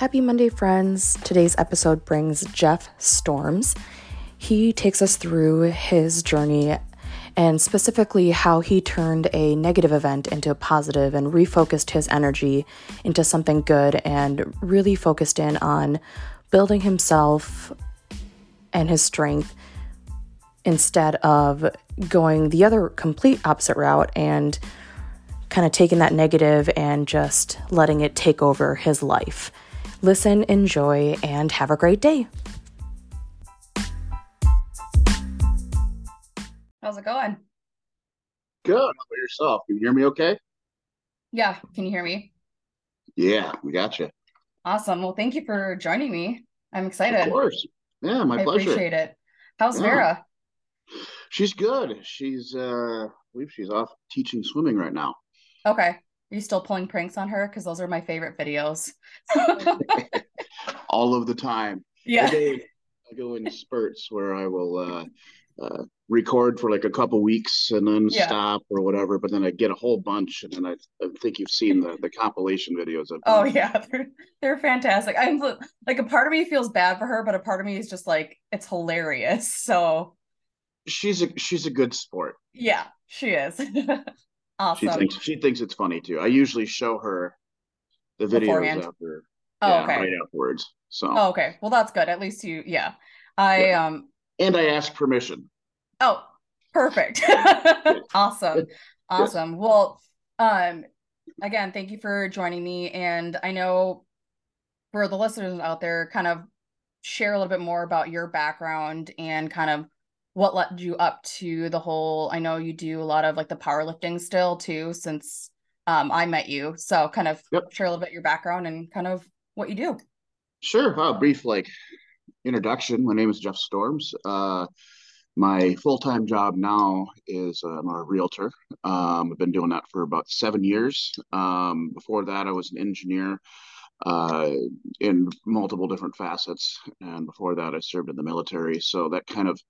Happy Monday, friends. Today's episode brings Jeff Storms. He takes us through his journey and specifically how he turned a negative event into a positive and refocused his energy into something good and really focused in on building himself and his strength instead of going the other complete opposite route and kind of taking that negative and just letting it take over his life. Listen, enjoy, and have a great day. How's it going? Good. How about yourself? Can you hear me okay? Yeah, can you hear me? Yeah, we got you. Awesome. Well, thank you for joining me. I'm excited. Of course. Yeah, my I pleasure. appreciate it. How's Yeah. Vera? She's good. She's uh I believe she's off teaching swimming right now. Okay. Are you still pulling pranks on her? Because those are my favorite videos. All of the time. yeah. I go, I go in spurts where I will uh uh, record for like a couple weeks and then Yeah. stop or whatever, but then I get a whole bunch, and then I, I think you've seen the, the compilation videos. I've Oh yeah, they're they're fantastic. I'm like a part of me feels bad for her, but a part of me is just like it's hilarious. So she's a she's a good sport. yeah, she is. She thinks she thinks it's funny too. I usually show her the videos Beforehand. after, Oh, yeah, okay. right afterwards. So, Oh, okay. Well, that's good. At least you, yeah. I Yeah. um. and I ask permission. Oh, perfect. awesome. Awesome. Well, um, again, thank you for joining me. And I know for the listeners out there, kind of share a little bit more about your background and kind of what led you up to the whole. I know you do a lot of like the powerlifting still too, since um I met you. So kind of Yep. share a little bit your background and kind of what you do. Sure. A brief like introduction. My name is Jeff Storms. Uh, my full time job now is uh, I'm a realtor. Um, I've been doing that for about seven years. Um, before that, I was an engineer uh, in multiple different facets, and before that, I served in the military. So that kind of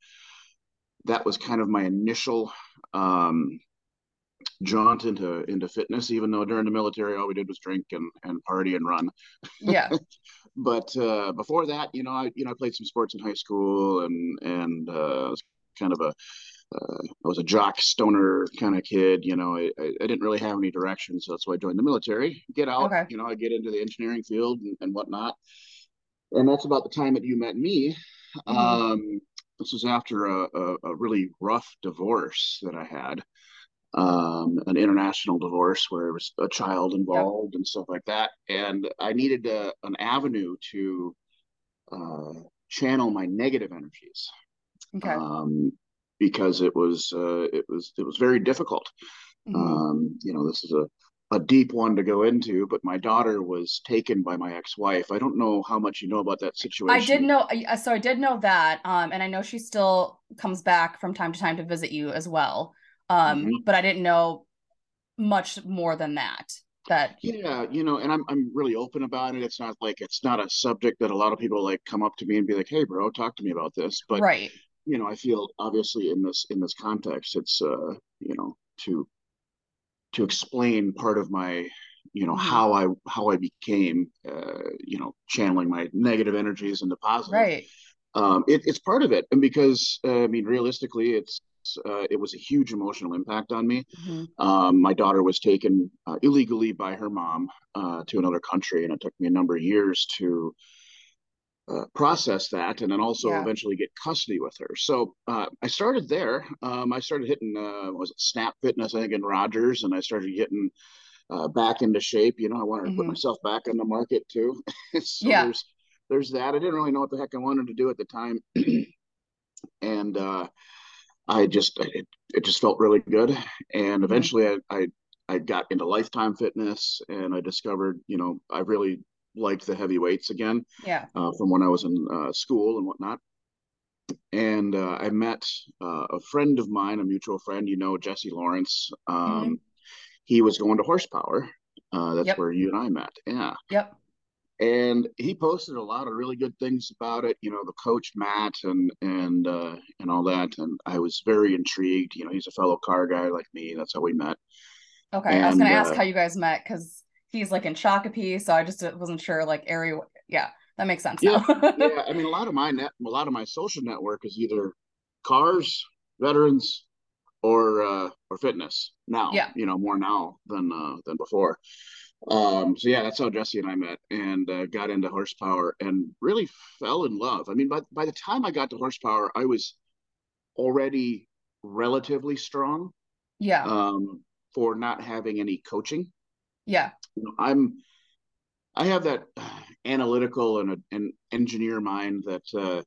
that was kind of my initial um, jaunt into into fitness. Even though during the military, all we did was drink and and party and run Yeah. but uh, before that, you know, I you know I played some sports in high school and and uh, I was kind of a uh, I was a jock stoner kind of kid. You know, I, I didn't really have any direction, so that's why I joined the military. Get out, Okay. you know, I get into the engineering field and, and whatnot. And that's about the time that you met me. Mhm. Um, this was after a, a, a really rough divorce that I had, um, an international divorce where there was a child involved and stuff like that. And I needed a, an avenue to uh, channel my negative energies Okay. um, because it was uh, it was it was very difficult. Mhm. Um, you know, this is a a deep one to go into, but my daughter was taken by my ex-wife. I don't know how much you know about that situation. I did know, so I did know that, um, and I know she still comes back from time to time to visit you as well. Um, Mhm. but I didn't know much more than that. That Yeah, you know, and I'm I'm really open about it. It's not like it's not a subject that a lot of people like come up to me and be like, "Hey, bro, talk to me about this." But right, you know, I feel obviously in this in this context, it's uh, you know, to to explain part of my, you know, Mhm. how I how I became, uh, you know, channeling my negative energies into positive. right, Um, it, it's part of it, and because uh, I mean, realistically, it's uh, it was a huge emotional impact on me. Mhm. Um, my daughter was taken uh, illegally by her mom uh, to another country, and it took me a number of years to uh, process that, and then also Yeah. eventually get custody with her. So uh, I started there. Um, I started hitting uh, was it Snap Fitness, I think, in Rogers, and I started getting uh, back into shape. You know, I wanted to put Mhm. myself back on the market too. so Yeah. there's there's that. I didn't really know what the heck I wanted to do at the time, and uh, I just it, it just felt really good. And Mhm. eventually, I, I I got into Lifetime Fitness, and I discovered, you know, I really liked the heavyweights again yeah, uh, from when I was in uh, school and whatnot. And uh, I met uh, a friend of mine, a mutual friend, you know, Jesse Lawrence. Um, He was going to Horsepower. Uh, that's Yep. where you and I met. Yeah. yep, And he posted a lot of really good things about it. You know, the coach Matt and and uh, and all that. And I was very intrigued. You know, he's a fellow car guy like me. That's how we met. okay. I was gonna And, ask how you guys met because he's like in Shakopee, so I just wasn't sure like area Yeah, that makes sense. Yeah, yeah. I mean, a lot of my net, a lot of my social network is either cars, veterans, or uh, or fitness. Now, Yeah. you know, more now than uh, than before. Um, so yeah, that's how Jesse and I met, and uh, got into horsepower, and really fell in love. I mean, by by the time I got to horsepower, I was already relatively strong yeah, um, for not having any coaching. Yeah, You know, I'm I have that uh, analytical and an engineer mind that uh,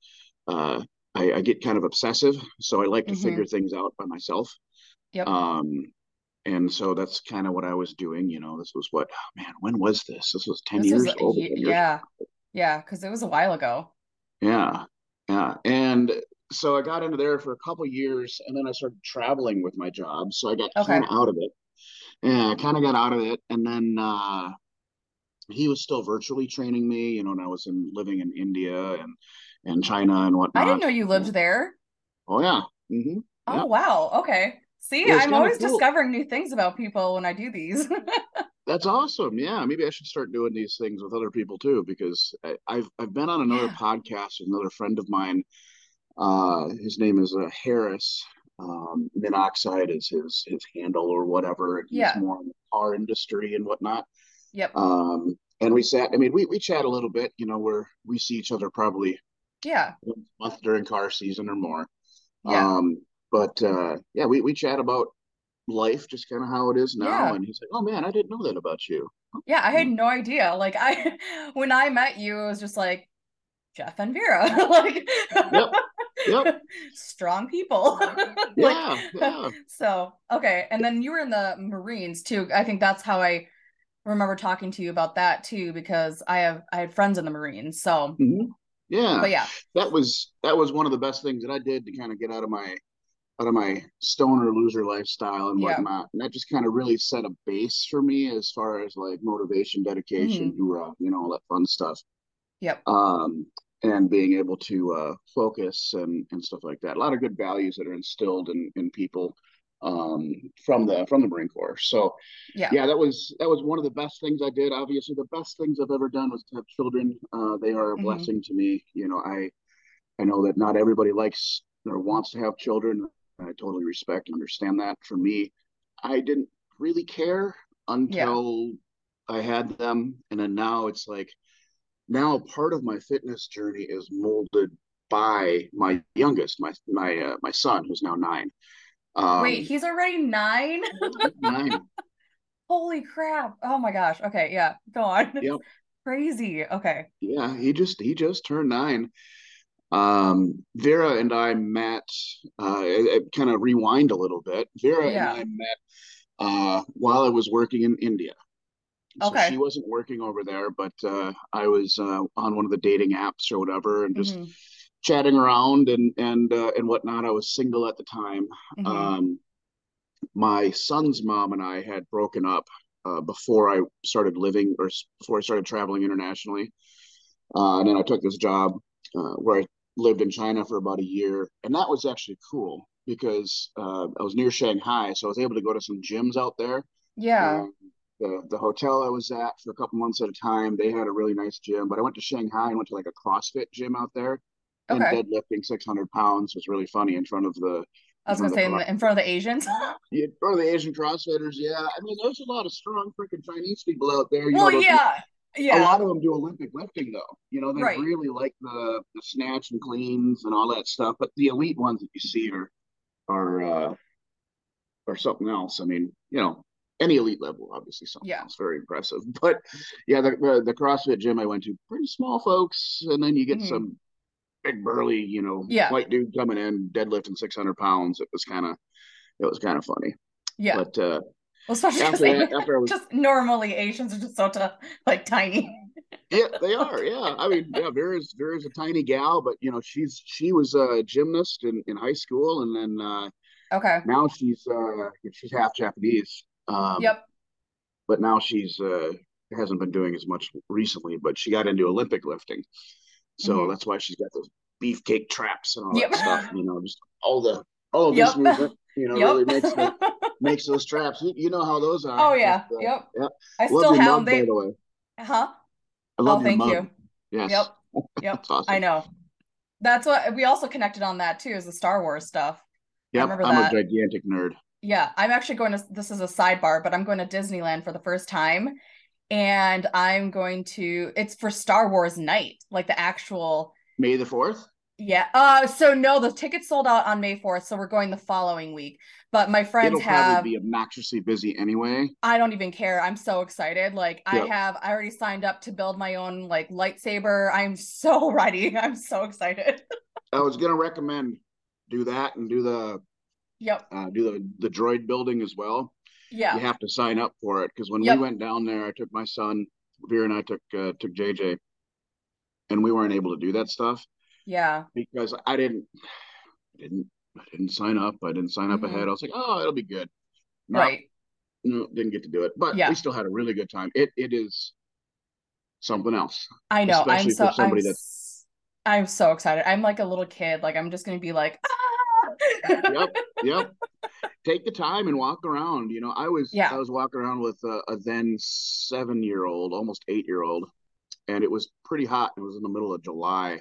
uh, I, I get kind of obsessive, so I like to Mhm. figure things out by myself. Yep. Um, and so that's kind of what I was doing. You know, this was what oh, man, when was this? This was ten This years was- old. y- yeah, yeah, because it was a while ago. Yeah, yeah. And so I got into there for a couple years, and then I started traveling with my job. So I got Okay. kind of out of it. Yeah, I kind of got out of it, and then uh, he was still virtually training me. You know, and I was in living in India and and China and whatnot. I didn't know you lived there. Oh yeah. Mm-hmm. Oh Yeah. wow. Okay. See, I'm always cool. discovering new things about people when I do these. That's awesome. Yeah, maybe I should start doing these things with other people too, because I, I've I've been on another Yeah. podcast with another friend of mine. Uh, his name is uh, Harris. Um, Minoxide is his his handle or whatever. He's Yeah. more in the car industry and whatnot. Yep. Um, and we sat. I mean, we we chat a little bit. You know, where we see each other probably Yeah. once a month during car season or more. Yeah. Um, but uh, yeah, we we chat about life, just kind of how it is now. Yeah. And he's like, "Oh man, I didn't know that about you." Yeah, I had no idea. Like I when I met you, it was just like Jeff and Vera. like Yep, yep. strong people. Like, Yeah, yeah. so okay. And then you were in the Marines too. I think that's how I remember talking to you about that too, because I have I had friends in the Marines. So Mhm. Yeah, but yeah. that was that was one of the best things that I did to kind of get out of my out of my stoner loser lifestyle and Yeah. whatnot. And that just kind of really set a base for me as far as like motivation, dedication, Mhm. hoorah, you know, all that fun stuff. Yep. Um, and being able to uh, focus and and stuff like that. A lot of good values that are instilled in in people um, from the from the Marine Corps. So Yeah. yeah, that was that was one of the best things I did. Obviously, the best things I've ever done was to have children. Uh, they are a Mhm. blessing to me. You know, I I know that not everybody likes or wants to have children. I totally respect and understand that. For me, I didn't really care until I had them, and then now it's like now part of my fitness journey is molded by my youngest, my my uh, my son, who's now nine. Um, Wait, he's already nine? nine. Holy crap. Oh my gosh. Okay, yeah. Go on. Yep. Crazy. Okay. Yeah, he just he just turned nine. Um, Vera and I met. Uh, kind of rewind a little bit. Vera Yeah. and I met uh, while I was working in India. So Okay. she wasn't working over there, but uh, I was uh, on one of the dating apps or whatever, and just Mhm, chatting around and and uh, and whatnot. I was single at the time. mhm. Um, my son's mom and I had broken up uh, before I started living or before I started traveling internationally. Uh, and then I took this job uh, where I lived in China for about a year, and that was actually cool because uh, I was near Shanghai, so I was able to go to some gyms out there. Yeah. Um, the the hotel I was at for a couple months at a time, they had a really nice gym. But I went to Shanghai and went to like a CrossFit gym out there, and Okay. deadlifting 600 pounds was really funny in front of the I was gonna say in, the in front of the Asians. yeah, or the Asian CrossFitters. Yeah, I mean, there's a lot of strong freaking Chinese people out there. You well, know, those- yeah. A lot of them do Olympic lifting though. You know, they Right. really like the the snatch and cleans and all that stuff. But the elite ones that you see are are uh, are something else. I mean, you know, any elite level, obviously, something Yeah. else very impressive. But yeah, the, the the CrossFit gym I went to, pretty small folks, and then you get Mhm. some big burly, you know, Yeah. white dude coming in deadlifting 600 pounds. It was kind of it was kind of funny. Yeah. But uh, Well, especially after that, after I was just normally Asians are just so tough, like tiny. Yeah, they are. Yeah, I mean, yeah, Vera's Vera's a tiny gal, but you know, she's she was a gymnast in, in high school, and then uh, Okay. now she's uh, she's half Japanese. Um, Yep. But now she's uh, hasn't been doing as much recently, but she got into Olympic lifting, so Mhm. that's why she's got those beefcake traps and all Yep. that stuff. You know, just all the all of Yep. this movement. You know, Yep. really makes the, makes those traps. You, you know how those are. oh yeah. But, uh, yep. yeah. I Love still have mug, they. Huh? I love oh, thank mug. you. Yes. Yep. Yep. Awesome. I know. That's what we also connected on that too, is the Star Wars stuff. Yep. remember I'm that. a gigantic nerd. Yeah, I'm actually going to this is a sidebar, but I'm going to Disneyland for the first time. And I'm going to it's for Star Wars night, like the actual May the fourth. yeah. Uh so no, the tickets sold out on May 4th, so we're going the following week. But my friends It'll have probably be obnoxiously busy anyway. I don't even care. I'm so excited. Like I have I already signed up to build my own like lightsaber. I'm so ready. I'm so excited. I was gonna recommend do that and do the yep. uh, do the the droid building as well. Yeah. You have to sign up for it because when Yep. we went down there, I took my son, Veer, and I took uh, took JJ, and we weren't able to do that stuff Yeah. because I didn't I didn't I didn't sign up. I didn't sign up Mhm. ahead. I was like, oh, it'll be good. No, Right. No, didn't get to do it, but Yeah. we still had a really good time. It it is something else. I know. I'm so for somebody I'm, that's- I'm so excited. I'm like a little kid. Like I'm just gonna be like, ah! Yep, yep. Take the time and walk around. You know, I was Yeah. I was walking around with a, a then seven year old, almost eight year old, and it was pretty hot. It was in the middle of July,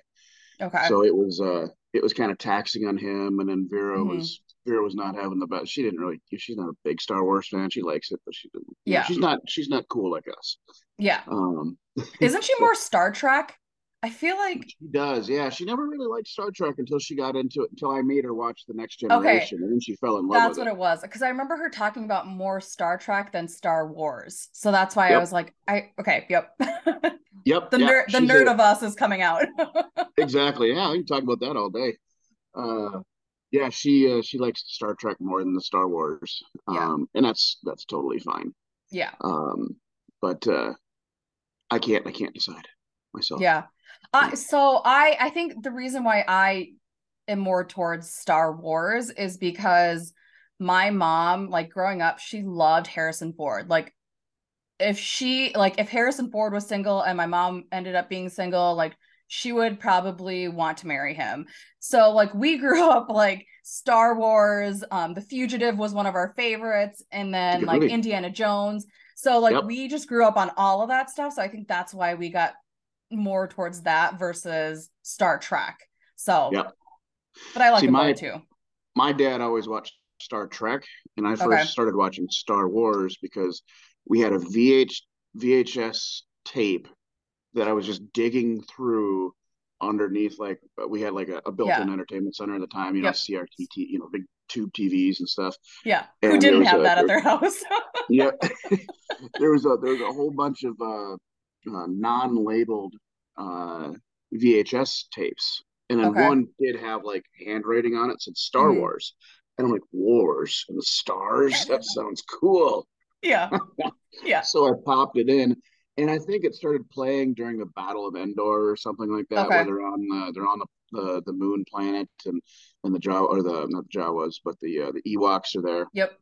Okay. so it was uh it was kind of taxing on him. And then Vera Mhm. was Vera was not having the best. She didn't really. She's not a big Star Wars fan. She likes it, but she didn't. Yeah. she's not. She's not cool like us. yeah. Um, Isn't she more Star Trek? I feel like She does, yeah. She never really liked Star Trek until she got into it, until I made her watch The Next Generation, okay. and then she fell in love that's what it. it was. Because I remember her talking about more Star Trek than Star Wars. So that's why I was like, I okay, yep. yep. the Yep, nerd the nerd a- of us is coming out. exactly. Yeah, we can talk about that all day. Uh, yeah, she uh, she likes Star Trek more than the Star Wars, Yeah. um, and that's that's totally fine. yeah. Um, but uh, I can't I can't decide myself. Yeah. Uh, so I I think the reason why I am more towards Star Wars is because my mom, like growing up, she loved Harrison Ford. Like if she like if Harrison Ford was single and my mom ended up being single, like she would probably want to marry him. So like we grew up like Star Wars, um The Fugitive was one of our favorites and then like. Indiana Jones. So like Yep. we just grew up on all of that stuff. So I think that's why we got more towards that versus Star Trek. So Yep. but I like See, my- too. my dad always watched Star Trek, and I first Okay. started watching Star Wars because we had a VH VHS tape that I was just digging through underneath. Like we had like a, a built-in entertainment center at the time, you know, Yep. CRT, you know, big tube TVs and stuff. Yeah. Who and there didn't have a- that at their house? Yeah, there was a there was a whole bunch of uh, uh, non-labeled uh, VHS tapes, and then Okay. one did have like handwriting on it, said Star Mhm. Wars, and I'm like, Wars and the stars. That sounds cool. yeah. Yeah. So I popped it in, and I think it started playing during the Battle of Endor or something like that, Okay. where they're on the they're on the, the the moon planet and and the Jawa or the not the Jawas, but the uh, the Ewoks are there Yep.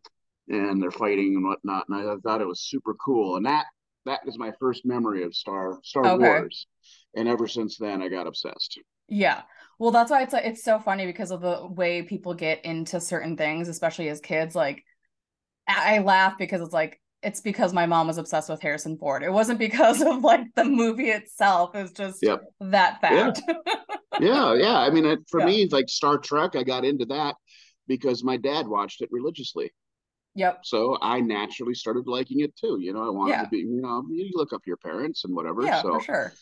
and they're fighting and whatnot. And I thought it was super cool. And that that was my first memory of Star Star Okay. Wars. And ever since then, I got obsessed. Yeah. Well, that's why it's like it's so funny because of the way people get into certain things, especially as kids. Like I I laugh because it's like it's because my mom was obsessed with Harrison Ford. It wasn't because of like the movie itself. It's just Yep. that Yeah. fact. yeah, yeah. I mean, it, for Yeah. me, like Star Trek, I got into that because my dad watched it religiously. Yep. So I naturally started liking it too. You know, I wanted Yeah. to be, you know, you look up your parents and whatever. Yeah, so for sure.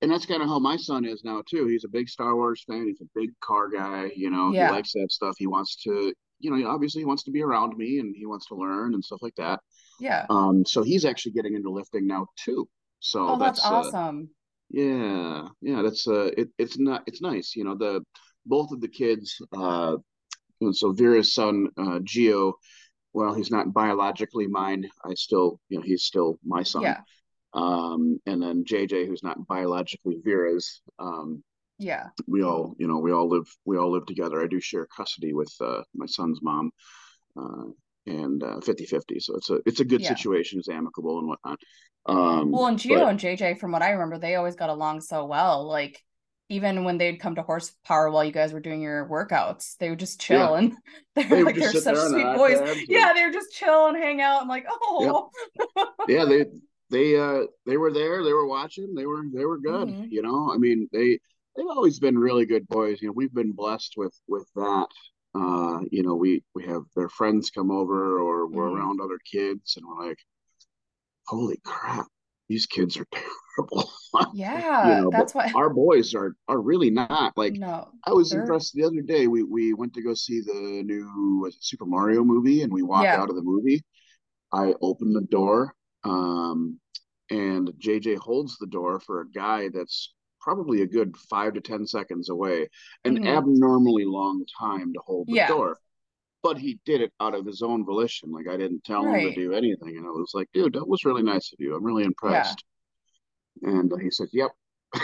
and that's kind of how my son is now too. He's a big Star Wars fan. He's a big car guy. You know, Yeah. he likes that stuff. He wants to, you know, obviously he wants to be around me and he wants to learn and stuff like that. Yeah. Um, so he's actually getting into lifting now too. So Oh, that's, that's, uh, awesome. yeah, yeah, that's uh, it, it's not, it's nice. You know, the both of the kids. Uh, so Vera's son, uh, Gio. Well, he's not biologically mine. I still, you know, he's still my son. Yeah. Um, and then JJ, who's not biologically Vera's. Um, Yeah. we all you know we all live we all live together i do share custody with uh, my son's mom uh, and uh, 50-50 so it's a it's a good Yeah. situation it's amicable and whatnot um Well, and Gio but- and JJ, from what I remember, they always got along so well. Like even when they'd come to horsepower while you guys were doing your workouts, they would just chill Yeah. and they They were like they're such sweet boys. Yeah, they would just chill and hang out. I'm like, oh, yeah they they uh they were there, they were watching, they were they were good. Mm-hmm. You know, I mean they they've always been really good boys. You know, we've been blessed with with that. Uh, you know, we we have their friends come over or we're mm-hmm. around other kids and we're like, holy crap, these kids are terrible. Yeah, you know, that's what our boys are are really not. Like no, I was they're... impressed the other day. We we went to go see the new Super Mario movie and we walked yeah. out of the movie. I opened the door um, and JJ holds the door for a guy that's probably a good five to ten seconds away, an mm-hmm. abnormally long time to hold the yeah. door. But he did it out of his own volition. Like I didn't tell right. him to do anything, and I was like, "Dude, that was really nice of you. I'm really impressed." Yeah. And he said, "Yep."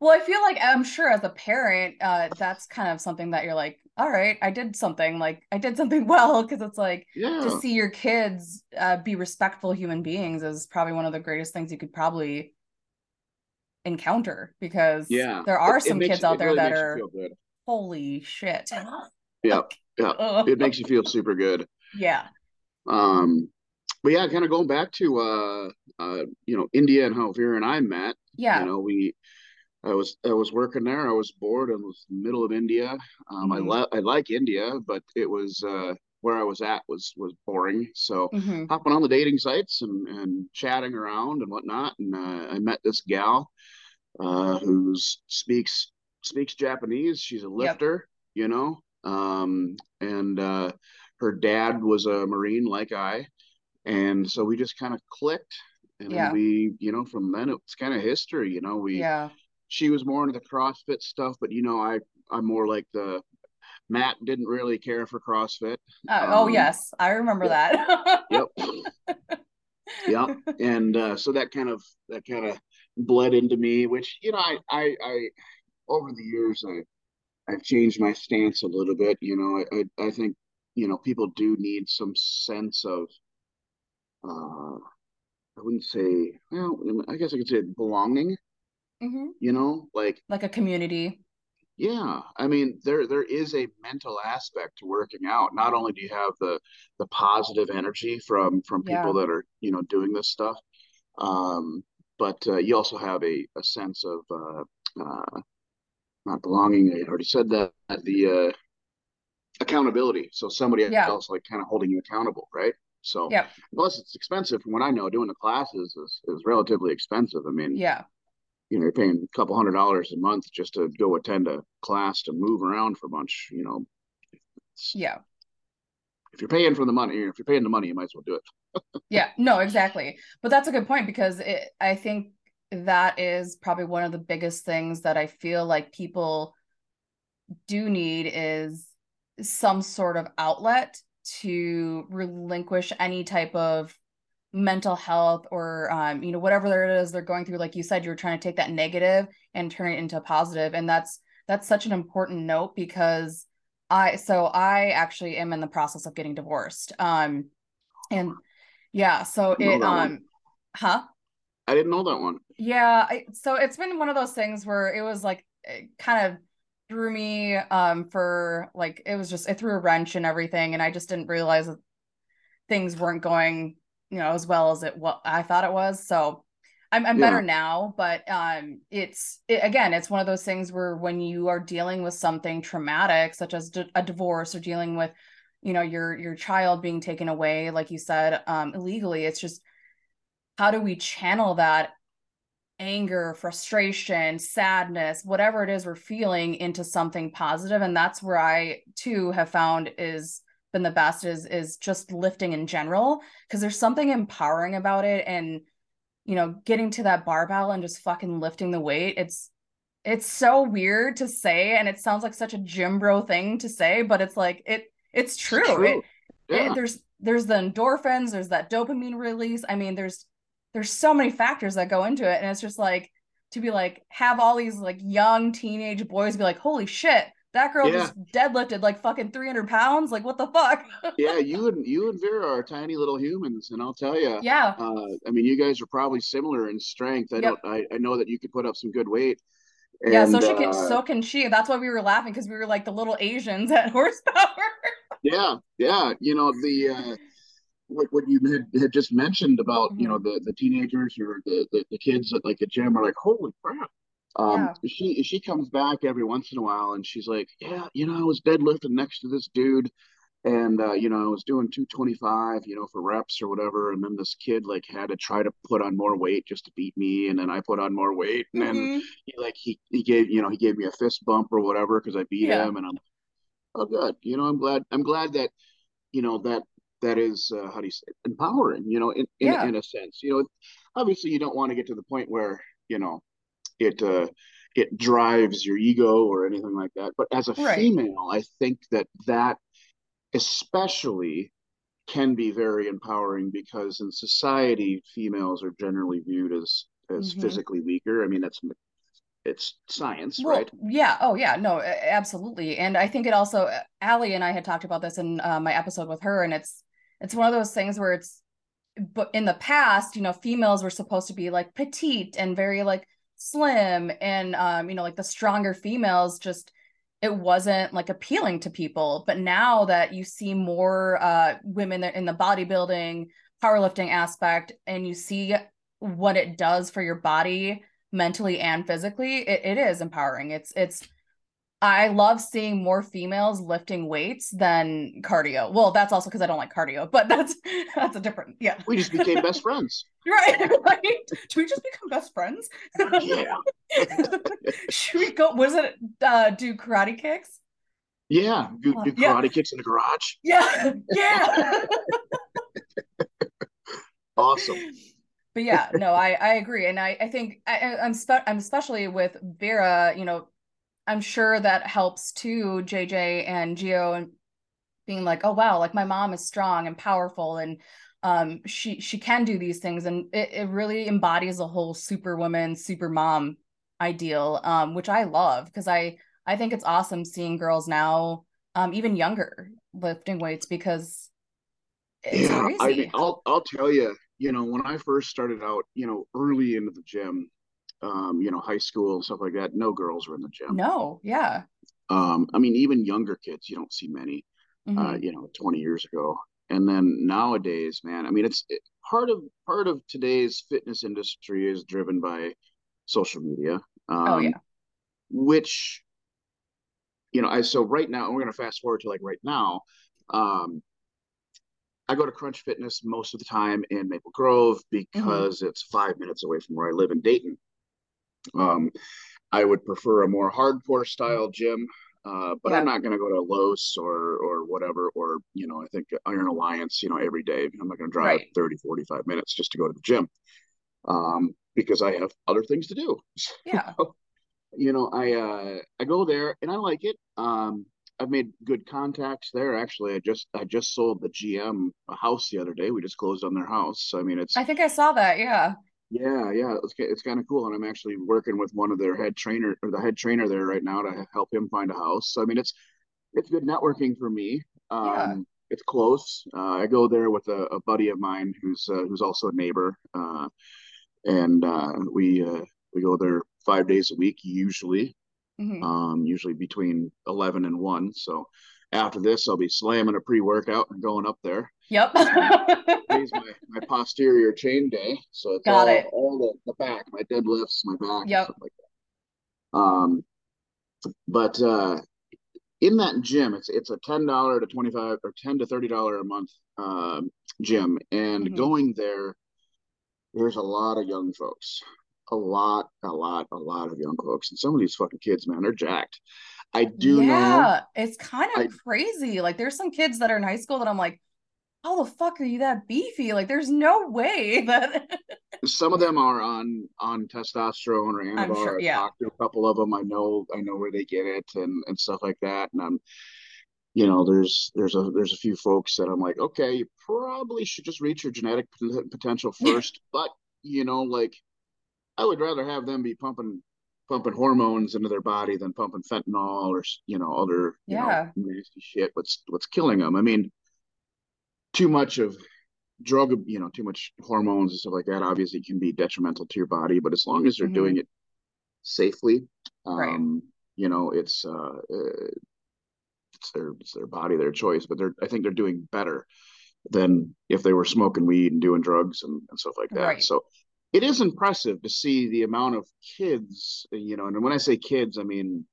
well, I feel like I'm sure as a parent, uh, that's kind of something that you're like, all right, I did something like I did something well because it's like yeah. to see your kids uh, be respectful human beings is probably one of the greatest things you could probably encounter because yeah, there are some kids out there really that are holy shit. Yeah, yeah, it makes you feel super good. Yeah. Um, but yeah, kind of going back to uh, uh, you know, India and how Vera and I met. Yeah. You know, we I was I was working there. I was bored in the middle of India. Um, mm-hmm. I I like India, but it was uh, where I was at was was boring. So mm-hmm. hopping on the dating sites and and chatting around and whatnot, and uh, I met this gal uh, who speaks speaks Japanese. She's a lifter, yep. you know, um, and uh, her dad was a marine like I, and so we just kind of clicked. And yeah. we, you know, from then it's kind of history. You know, we yeah she was more into the CrossFit stuff, but you know, I I'm more like the Matt didn't really care for CrossFit. Uh, oh, um, oh yes, I remember yep. that. yep. Yep. And uh, so that kind of that kind of bled into me, which you know, I I, I over the years I I've changed my stance a little bit. You know, I I, think you know people do need some sense of uh I wouldn't say well I guess I could say belonging Mm-hmm. You know, like like a community. Yeah, I mean there there is a mental aspect to working out. Not only do you have the the positive energy from from people yeah. that are you know doing this stuff, um, but uh, you also have a a sense of uh, uh, not belonging. I already said that the uh, accountability. So somebody yeah. else like kind of holding you accountable, right? So yeah. plus it's expensive from what I know, doing the classes is, is relatively expensive. I mean, yeah, you know, you're paying a couple hundred dollars a month just to go attend a class to move around for a bunch, you know. Yeah. If you're paying for the money, if you're paying the money, you might as well do it. yeah, no, exactly. But that's a good point because it, I think that is probably one of the biggest things that I feel like people do need is some sort of outlet to relinquish any type of mental health or um, you know whatever it is they're going through. Like you said you're trying to take that negative and turn it into a positive and that's that's such an important note because i so i actually am in the process of getting divorced um and yeah so it um huh i didn't know that one yeah I, so it's been one of those things where it was like it kind of threw me um for like it was just it threw a wrench and everything and i just didn't realize that things weren't going you know as well as it what I thought it was. So I'm I'm yeah. better now, but um it's it, again it's one of those things where when you are dealing with something traumatic such as d- a divorce or dealing with you know your your child being taken away like you said um illegally it's just how do we channel that anger, frustration, sadness, whatever it is we're feeling into something positive and that's where I too have found is been the best is is just lifting in general because there's something empowering about it and you know getting to that barbell and just fucking lifting the weight it's it's so weird to say and it sounds like such a gym bro thing to say but it's like it it's true, it's true. It, yeah. it, there's there's the endorphins there's that dopamine release i mean there's there's so many factors that go into it and it's just like to be like have all these like young teenage boys be like holy shit that girl yeah. just deadlifted like fucking 300 pounds. Like, what the fuck? yeah, you and you and Vera are tiny little humans, and I'll tell you. Yeah. Uh, I mean, you guys are probably similar in strength. I yep. don't. I, I know that you could put up some good weight. And, yeah, so she can. Uh, so can she. That's why we were laughing because we were like the little Asians at horsepower. yeah, yeah. You know the. Uh, what, what you had, had just mentioned about mm-hmm. you know the the teenagers or the, the, the kids at like the gym are like holy crap um yeah. she she comes back every once in a while and she's like yeah you know i was deadlifting next to this dude and uh, you know i was doing 225 you know for reps or whatever and then this kid like had to try to put on more weight just to beat me and then i put on more weight and mm-hmm. then he like he, he gave you know he gave me a fist bump or whatever because i beat yeah. him and i'm oh good you know i'm glad i'm glad that you know that that is uh, how do you say it? empowering you know in, in, yeah. in a sense you know obviously you don't want to get to the point where you know it uh it drives your ego or anything like that but as a right. female i think that that especially can be very empowering because in society females are generally viewed as as mm-hmm. physically weaker i mean that's it's science, well, right? Yeah. Oh, yeah. No, absolutely. And I think it also, Allie and I had talked about this in uh, my episode with her, and it's it's one of those things where it's but in the past you know females were supposed to be like petite and very like slim and um you know like the stronger females just it wasn't like appealing to people. But now that you see more uh women in the bodybuilding powerlifting aspect and you see what it does for your body mentally and physically it, it is empowering. It's it's I love seeing more females lifting weights than cardio. Well, that's also because I don't like cardio, but that's that's a different yeah. We just became best friends. right, right. Should we just become best friends? Yeah. Should we go was it uh do karate kicks? Yeah, do, do karate yeah. kicks in the garage. Yeah, yeah. awesome. But yeah, no, I I agree, and I I think I, I'm spe- I'm especially with Vera, you know, I'm sure that helps too, JJ and Gio and being like, oh wow, like my mom is strong and powerful and um she she can do these things and it, it really embodies the whole superwoman, super mom ideal, um, which I love because I I think it's awesome seeing girls now, um, even younger lifting weights because yeah, crazy. I mean, I'll I'll tell you, you know, when I first started out, you know, early into the gym, um, you know, high school and stuff like that, no girls were in the gym. No, yeah. Um, I mean, even younger kids, you don't see many, uh, mm-hmm. uh, you know, 20 years ago. And then nowadays, man, I mean, it's it, part of part of today's fitness industry is driven by social media. Um, oh yeah. Which, you know, I so right now we're gonna fast forward to like right now. Um, I go to Crunch Fitness most of the time in Maple Grove mm-hmm. because mm-hmm. it's five minutes away from where I live in Dayton. Um, I would prefer a more hardcore style gym, uh, but yeah. I'm not going to go to Los or or whatever, or you know, I think Iron Alliance, you know, every day. I'm not going to drive right. 30, 45 minutes just to go to the gym um, because I have other things to do. Yeah. So, you know, I uh, I go there and I like it. Um, I've made good contacts there. Actually, I just I just sold the GM a house the other day. We just closed on their house. I mean, it's. I think I saw that. Yeah. Yeah, yeah, it's it's kind of cool, and I'm actually working with one of their head trainer or the head trainer there right now to help him find a house. So I mean, it's it's good networking for me. Um, yeah. It's close. Uh, I go there with a, a buddy of mine who's uh, who's also a neighbor, uh, and uh, we uh, we go there five days a week usually. Mm-hmm. Um, usually between eleven and one. So after this, I'll be slamming a pre workout and going up there. Yep. Today's my, my posterior chain day. So it's Got all, it. all the, the back, my deadlifts, my back, yep. stuff like that. Um, but uh, in that gym, it's it's a ten dollar to twenty five or ten to thirty dollar a month uh, gym, and mm-hmm. going there, there's a lot of young folks, a lot, a lot, a lot of young folks, and some of these fucking kids, man, they're jacked. I do yeah, know, it's kind of I, crazy. Like there's some kids that are in high school that I'm like, how the fuck are you that beefy? Like, there's no way that. Some of them are on on testosterone or Anavar. Sure, yeah. talked to a couple of them. I know I know where they get it and and stuff like that. And I'm, you know, there's there's a there's a few folks that I'm like, okay, you probably should just reach your genetic potential first. but you know, like, I would rather have them be pumping pumping hormones into their body than pumping fentanyl or you know other yeah. know nasty shit. What's what's killing them? I mean too much of drug, you know, too much hormones and stuff like that, obviously can be detrimental to your body. But as long as they're mm-hmm. doing it safely, um, right. you know, it's uh, uh, it's their it's their body, their choice. But they're I think they're doing better than if they were smoking weed and doing drugs and, and stuff like that. Right. So it is impressive to see the amount of kids, you know, and when I say kids, I mean,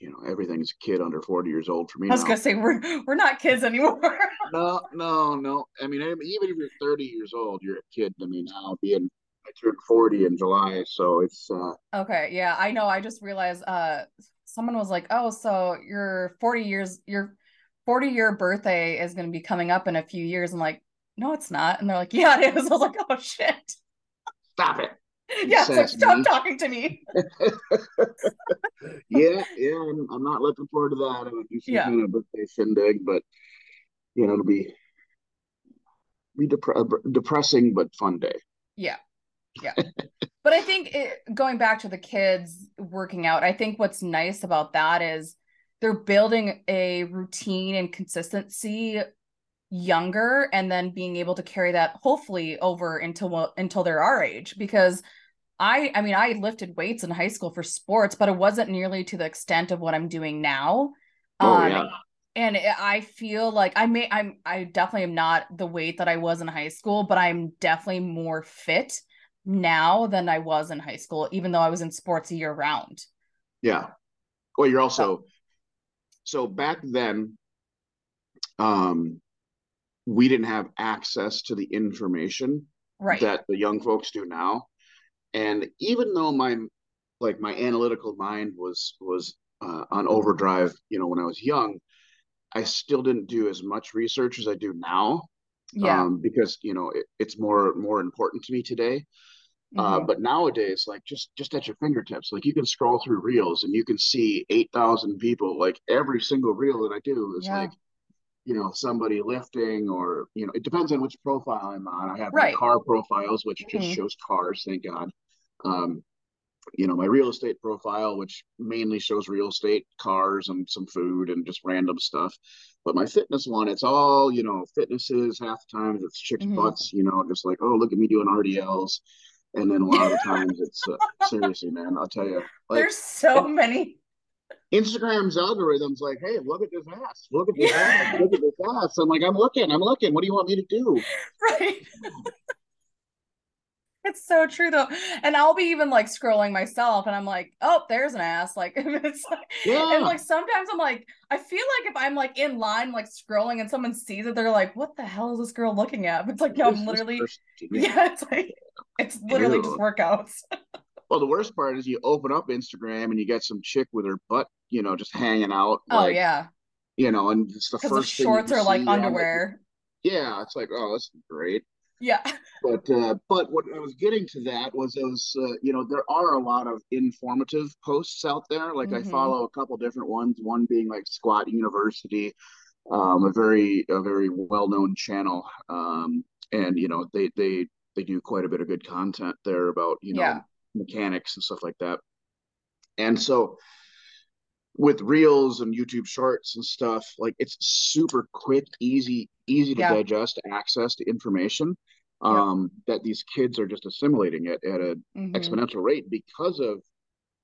you know, everything's a kid under 40 years old for me. I was now. gonna say we're we're not kids anymore. No, no, no. I mean, even if you're 30 years old, you're a kid. I mean, now being I turned 40 in July, so it's uh okay, yeah, I know. I just realized uh someone was like, "Oh, so your 40 years your 40 year birthday is going to be coming up in a few years." I'm like, "No, it's not." And they're like, "Yeah, it is." I was like, "Oh shit." Stop it. Yeah, it's like, Sassy. stop talking to me. yeah, yeah, I'm, I'm not looking forward to that. I would do some Yeah. kind of birthday shindig, but you know, it'll be be depre- uh, depressing but fun day. Yeah. Yeah. but I think it, going back to the kids working out, I think what's nice about that is they're building a routine and consistency younger and then being able to carry that hopefully over until until they're our age because I I mean I lifted weights in high school for sports but it wasn't nearly to the extent of what I'm doing now. Oh Um, yeah, and I feel like I may I'm I definitely am not the weight that I was in high school, but I'm definitely more fit now than I was in high school, even though I was in sports year round. yeah. Well, you're also so back then. Um, we didn't have access to the information Right. that the young folks do now. And even though my like my analytical mind was was uh, on overdrive, you know, when I was young, I still didn't do as much research as I do now. yeah. Um, because you know it, it's more more important to me today. Uh, Mhm. but nowadays, like just just at your fingertips, like you can scroll through reels and you can see eight thousand people. Like every single reel that I do is Yeah. like you know somebody lifting or you know it depends on which profile i'm on i have Right. my car profiles which just Mhm. shows cars thank god um you know my real estate profile which mainly shows real estate cars and some food and just random stuff but my fitness one it's all you know fitnesses half the times it's chicks Mhm. butts you know just like oh look at me doing rdls and then a lot of times it's uh, seriously man i'll tell you like There's so many. Instagram's algorithms like, hey, look at this ass, look at this Yeah. ass, look at this ass. I'm like, I'm looking, I'm looking. What do you want me to do? Right. It's so true though. And I'll be even like scrolling myself and I'm like, oh, there's an ass. Like it's like Yeah. and like sometimes I'm like, I feel like if I'm like in line, like scrolling and someone sees it, they're like, what the hell is this girl looking at? But it's like, no, I'm literally person to me? yeah, it's like it's literally just workouts. Well, the worst part is you open up Instagram and you get some chick with her butt, you know, just hanging out. Oh like, yeah. You know, and it's the the first thing shorts are like underwear. yeah, it's like, oh, this is great. Yeah. But uh, but what I was getting to that was those uh, you know there are a lot of informative posts out there. Like I Mhm. follow a couple different ones. One being like Squat University, um, a very a very well known channel, um, and you know they they they do quite a bit of good content there about you know Yeah. Mechanics and stuff like that. And so with reels and YouTube shorts and stuff, like it's super quick, easy, easy to Yeah. digest access to information. Um, that these kids are just assimilating it at an Mhm. exponential rate because of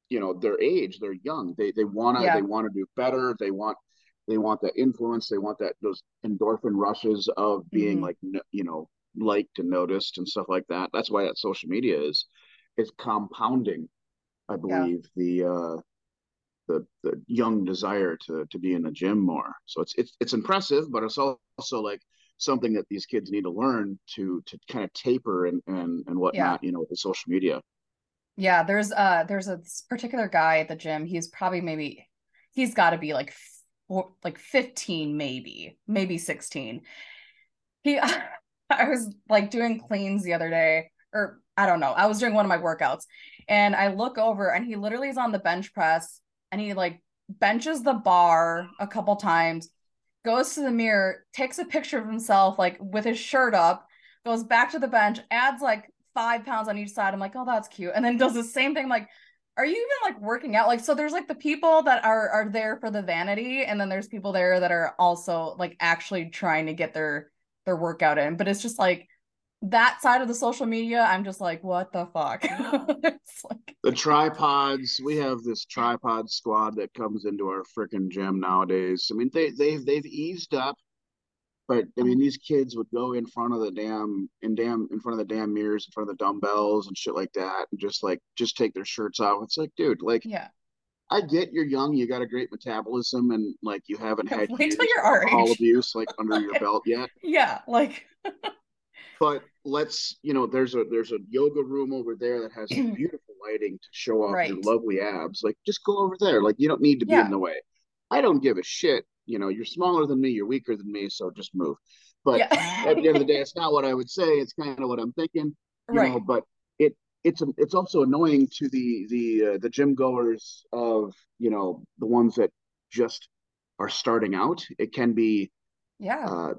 you know their age. They're young. They they wanna Yeah. they wanna do better. They want they want that influence. They want that those endorphin rushes of being Mhm. like you know liked and noticed and stuff like that. That's why that social media is is compounding. I believe the uh the the young desire to to be in the gym more. So it's it's it's impressive, but it's also like something that these kids need to learn to to kind of taper and and and whatnot, you know, with the social media. Yeah, there's uh there's a particular guy at the gym. He's probably maybe he's got to be like four, like 15 maybe, maybe 16. He I was like doing cleans the other day or I don't know. I was doing one of my workouts and I look over and he literally is on the bench press and he like benches the bar a couple times, goes to the mirror, takes a picture of himself like with his shirt up, goes back to the bench, adds like five pounds on each side. I'm like, oh, that's cute. And then does the same thing. I'm like, are you even like working out? Like, so there's like the people that are are there for the vanity, and then there's people there that are also like actually trying to get their their workout in. But it's just like that side of the social media, I'm just like, what the fuck? it's like, The tripods, we have this tripod squad that comes into our freaking gym nowadays. I mean, they they've they've eased up But I mean, these kids would go in front of the damn in damn in front of the damn mirrors, in front of the dumbbells and shit like that, and just like just take their shirts off. It's like, dude, like, yeah. I get you're young, you got a great metabolism, and like you haven't had Wait till you're our age. abuse like under your belt yet. Yeah, like But let's, you know, there's a there's a yoga room over there that has beautiful lighting to show off your lovely abs. Like, just go over there. Like, you don't need to be Yeah. in the way. I don't give a shit. You know, you're smaller than me, you're weaker than me, so just move. But yeah. at the end of the day, it's not what I would say. It's kind of what I'm thinking. You right. know, but it it's it's also annoying to the the uh, the gym goers of you know the ones that just are starting out. It can be yeah. uh,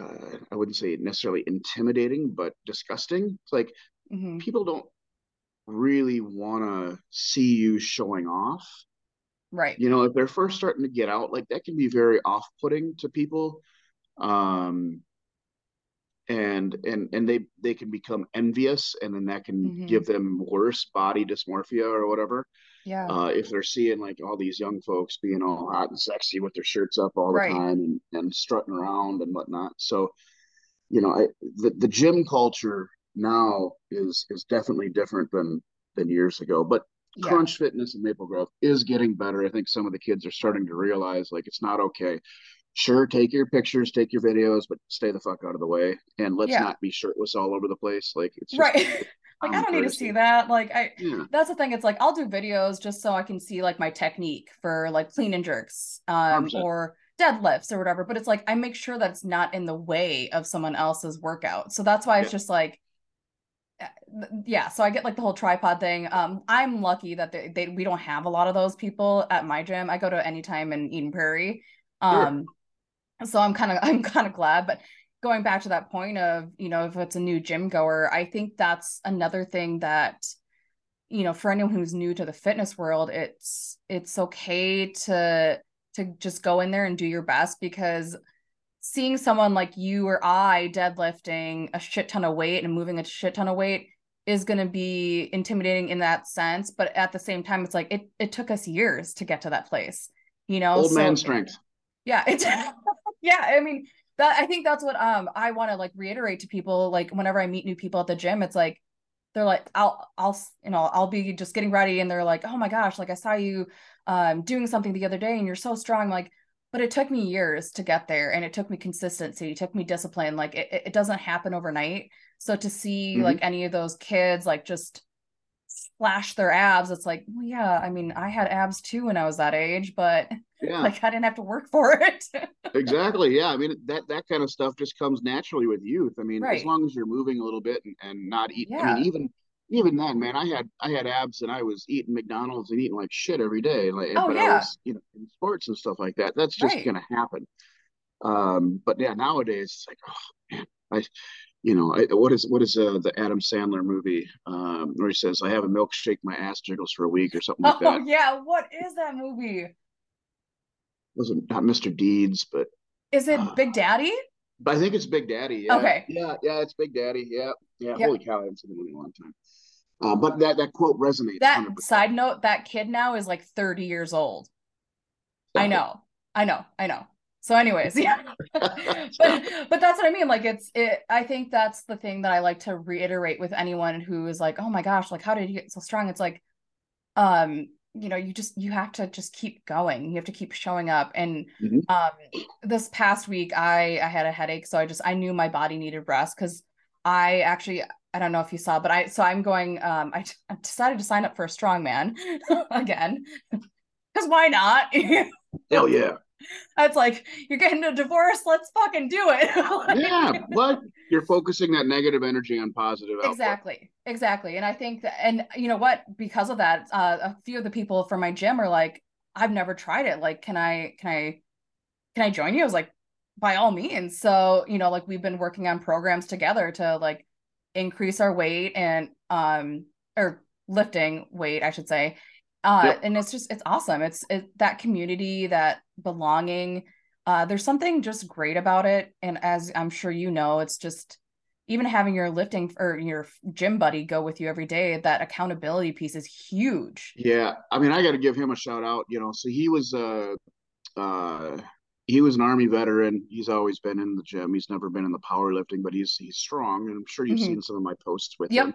uh, I wouldn't say necessarily intimidating, but disgusting. It's like hmm people don't really want to see you showing off. Right. You know, if they're first starting to get out, like that can be very off-putting to people. Um, and and and they they can become envious, and then that can Mhm. give them worse body dysmorphia or whatever. Yeah. Uh, if they're seeing like all these young folks being all hot and sexy with their shirts up all Right. the time and, and strutting around and whatnot. So, you know, I, the the gym culture now is is definitely different than than years ago. But yeah. Crunch Fitness in Maple Grove is getting better. I think some of the kids are starting to realize like it's not okay. Sure, take your pictures, take your videos, but stay the fuck out of the way. And let's Yeah. not be shirtless all over the place. Like it's just Right. like I don't need to see that. Like I Yeah. that's the thing. It's like I'll do videos just so I can see like my technique for like clean and jerks, um, or deadlifts or whatever. But it's like I make sure that it's not in the way of someone else's workout. So that's why it's just like uh, yeah so i get like the whole tripod thing um i'm lucky that they, they we don't have a lot of those people at my gym i go to anytime in eden prairie Sure. um so i'm kind of i'm kind of glad but going back to that point of you know if it's a new gym goer i think that's another thing that you know for anyone who's new to the fitness world it's it's okay to to just go in there and do your best because seeing someone like you or I deadlifting a shit ton of weight and moving a shit ton of weight is going to be intimidating in that sense but at the same time it's like it it took us years to get to that place you know Old so man strength. yeah it's yeah i mean that i think that's what um i want to like reiterate to people like whenever i meet new people at the gym it's like they're like i'll i'll you know i'll be just getting ready and they're like oh my gosh like i saw you um doing something the other day and you're so strong I'm like but it took me years to get there and it took me consistency it took me discipline like it, it doesn't happen overnight so to see Mhm. like any of those kids like just flash their abs it's like well yeah i mean i had abs too when i was that age but Yeah. like i didn't have to work for it exactly yeah i mean that that kind of stuff just comes naturally with youth i mean Right. as long as you're moving a little bit and, and not eating i mean even even then man i had i had abs and i was eating mcdonald's and eating like shit every day like Oh, but i was you know in sports and stuff like that that's just Right. gonna happen um but yeah nowadays it's like oh man i you know I, what is what is uh, the adam sandler movie um where he says i have a milkshake my ass jiggles for a week or something like oh that yeah what is that movie wasn't not mr deeds but is it Uh, big daddy But I think it's Big Daddy. Yeah. Okay. Yeah, yeah, it's Big Daddy. Yeah, yeah. Yeah. Holy cow, I haven't seen movie in a long time. Uh, but that that quote resonates. that 100%. side note that kid now is like 30 years old i know i know i know so anyways yeah but but that's what i mean like it's it i think that's the thing that i like to reiterate with anyone who is like oh my gosh like how did you get so strong it's like um you know you just you have to just keep going you have to keep showing up and Mhm. um this past week i i had a headache so i just i knew my body needed rest because i actually i don't know if you saw but i so i'm going um i, I decided to sign up for a strongman again because why not Hell yeah. It's like you're getting a divorce let's fucking do it Yeah. But you're focusing that negative energy on positive output. exactly exactly and i think that and you know what because of that uh, a few of the people from my gym are like i've never tried it like can i can i can i join you i was like by all means so you know like we've been working on programs together to like increase our weight and um or lifting weight i should say uh Yep. and it's just it's awesome it's it, that community that belonging uh there's something just great about it and as i'm sure you know it's just even having your lifting or your gym buddy go with you every day that accountability piece is huge Yeah. I mean, I got to give him a shout out. You know, so he was uh uh he was an army veteran. He's always been in the gym. He's never been in the powerlifting, but he's he's strong, and I'm sure you've mm-hmm. seen some of my posts with yep. him.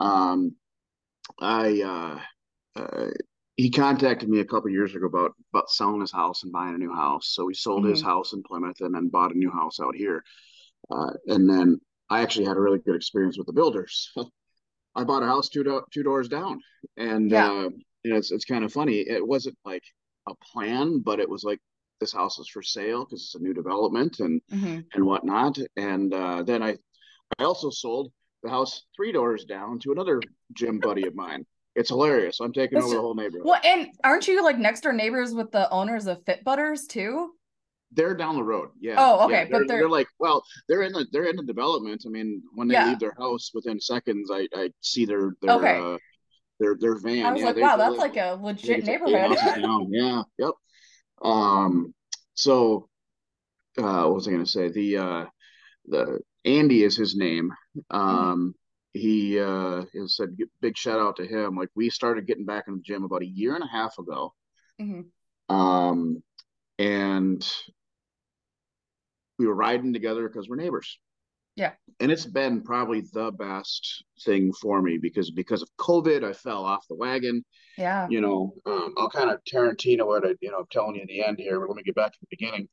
Um, I uh, uh, he contacted me a couple years ago about about selling his house and buying a new house. So he sold mm-hmm. his house in Plymouth and then bought a new house out here. Uh, and then I actually had a really good experience with the builders. I bought a house two do- two doors down, and yeah. uh, it's it's kind of funny. It wasn't like a plan, but it was like this house is for sale because it's a new development and mm-hmm. and whatnot. And uh, then I I also sold the house three doors down to another gym buddy of mine. It's hilarious. I'm taking That's over the whole neighborhood. Well, and aren't you like next door neighbors with the owners of Fit Butters too? They're down the road. Yeah. Oh, okay. Yeah, they're, but they're, they're, like, well, they're in the they're in the development. I mean, when they yeah. leave their house within seconds, I I see their their okay. uh, their their van. I was yeah, like, wow, that's like a legit neighborhood. yeah. Yep. Um. So, uh, what was I going to say? The uh, the Andy is his name. Mm-hmm. Um. Mm-hmm he uh said big shout out to him like we started getting back in the gym about a year and a half ago mm-hmm. um and we were riding together because we're neighbors. Yeah. And it's been probably the best thing for me because because of COVID, I fell off the wagon. Yeah. You know, um, I'll kind of Tarantino what I, you know, I'm telling you in the end here, but let me get back to the beginning.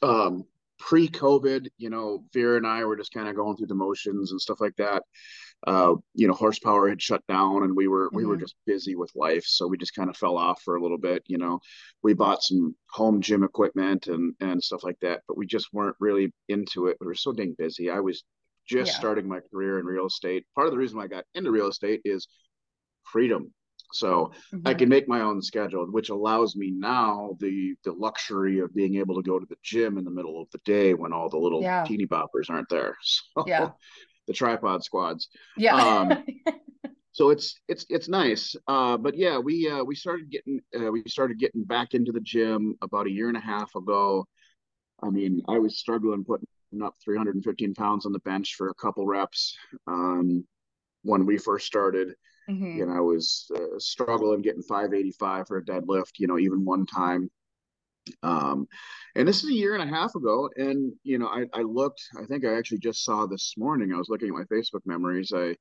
Um, pre-COVID, you know, Vera and I were just kind of going through the motions and stuff like that uh, you know, horsepower had shut down and we were mm-hmm. we were mm-hmm. just busy with life. So we just kind of fell off for a little bit. You know, we bought some home gym equipment and and stuff like that, but we just weren't really into it. We were so dang busy. I was just yeah. starting my career in real estate. Part of the reason why I got into real estate is freedom. So mm-hmm. I can make my own schedule, which allows me now the the luxury of being able to go to the gym in the middle of the day when all the little yeah. teeny boppers aren't there. So yeah the tripod squads. Yeah. Um, so it's it's it's nice. Uh, but yeah, we uh, we started getting uh, we started getting back into the gym about a year and a half ago. I mean, I was struggling putting up 315 pounds on the bench for a couple reps um, when we first started. Mm-hmm. You know, I was uh, struggling getting 585 for a deadlift. You know, even one time. Um, and this is a year and a half ago. And, you know, I, I looked, I think I actually just saw this morning, I was looking at my Facebook memories. I,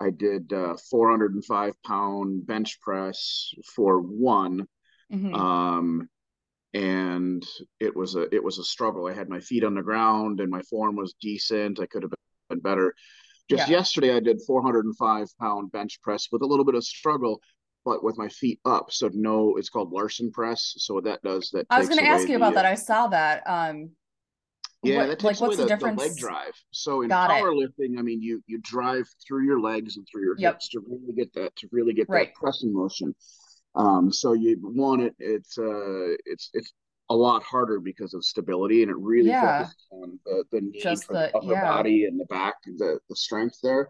I did uh, 405 pound bench press for one. Mm-hmm. Um, and it was a it was a struggle. I had my feet on the ground and my form was decent. I could have been better. Just yeah. yesterday, I did 405 pound bench press with a little bit of struggle, but with my feet up. So no, it's called Larsen press. So what that does that I was going to ask you about that. I saw that. Um, yeah, what, that takes like, what's the, the, difference? The leg drive. So in Got powerlifting, it. I mean, you you drive through your legs and through your yep. hips to really get that to really get right. that pressing motion. Um, so you want it. It's uh, it's it's a lot harder because of stability, and it really yeah. focuses on the the need Just for the, the upper yeah. body and the back, the the strength there.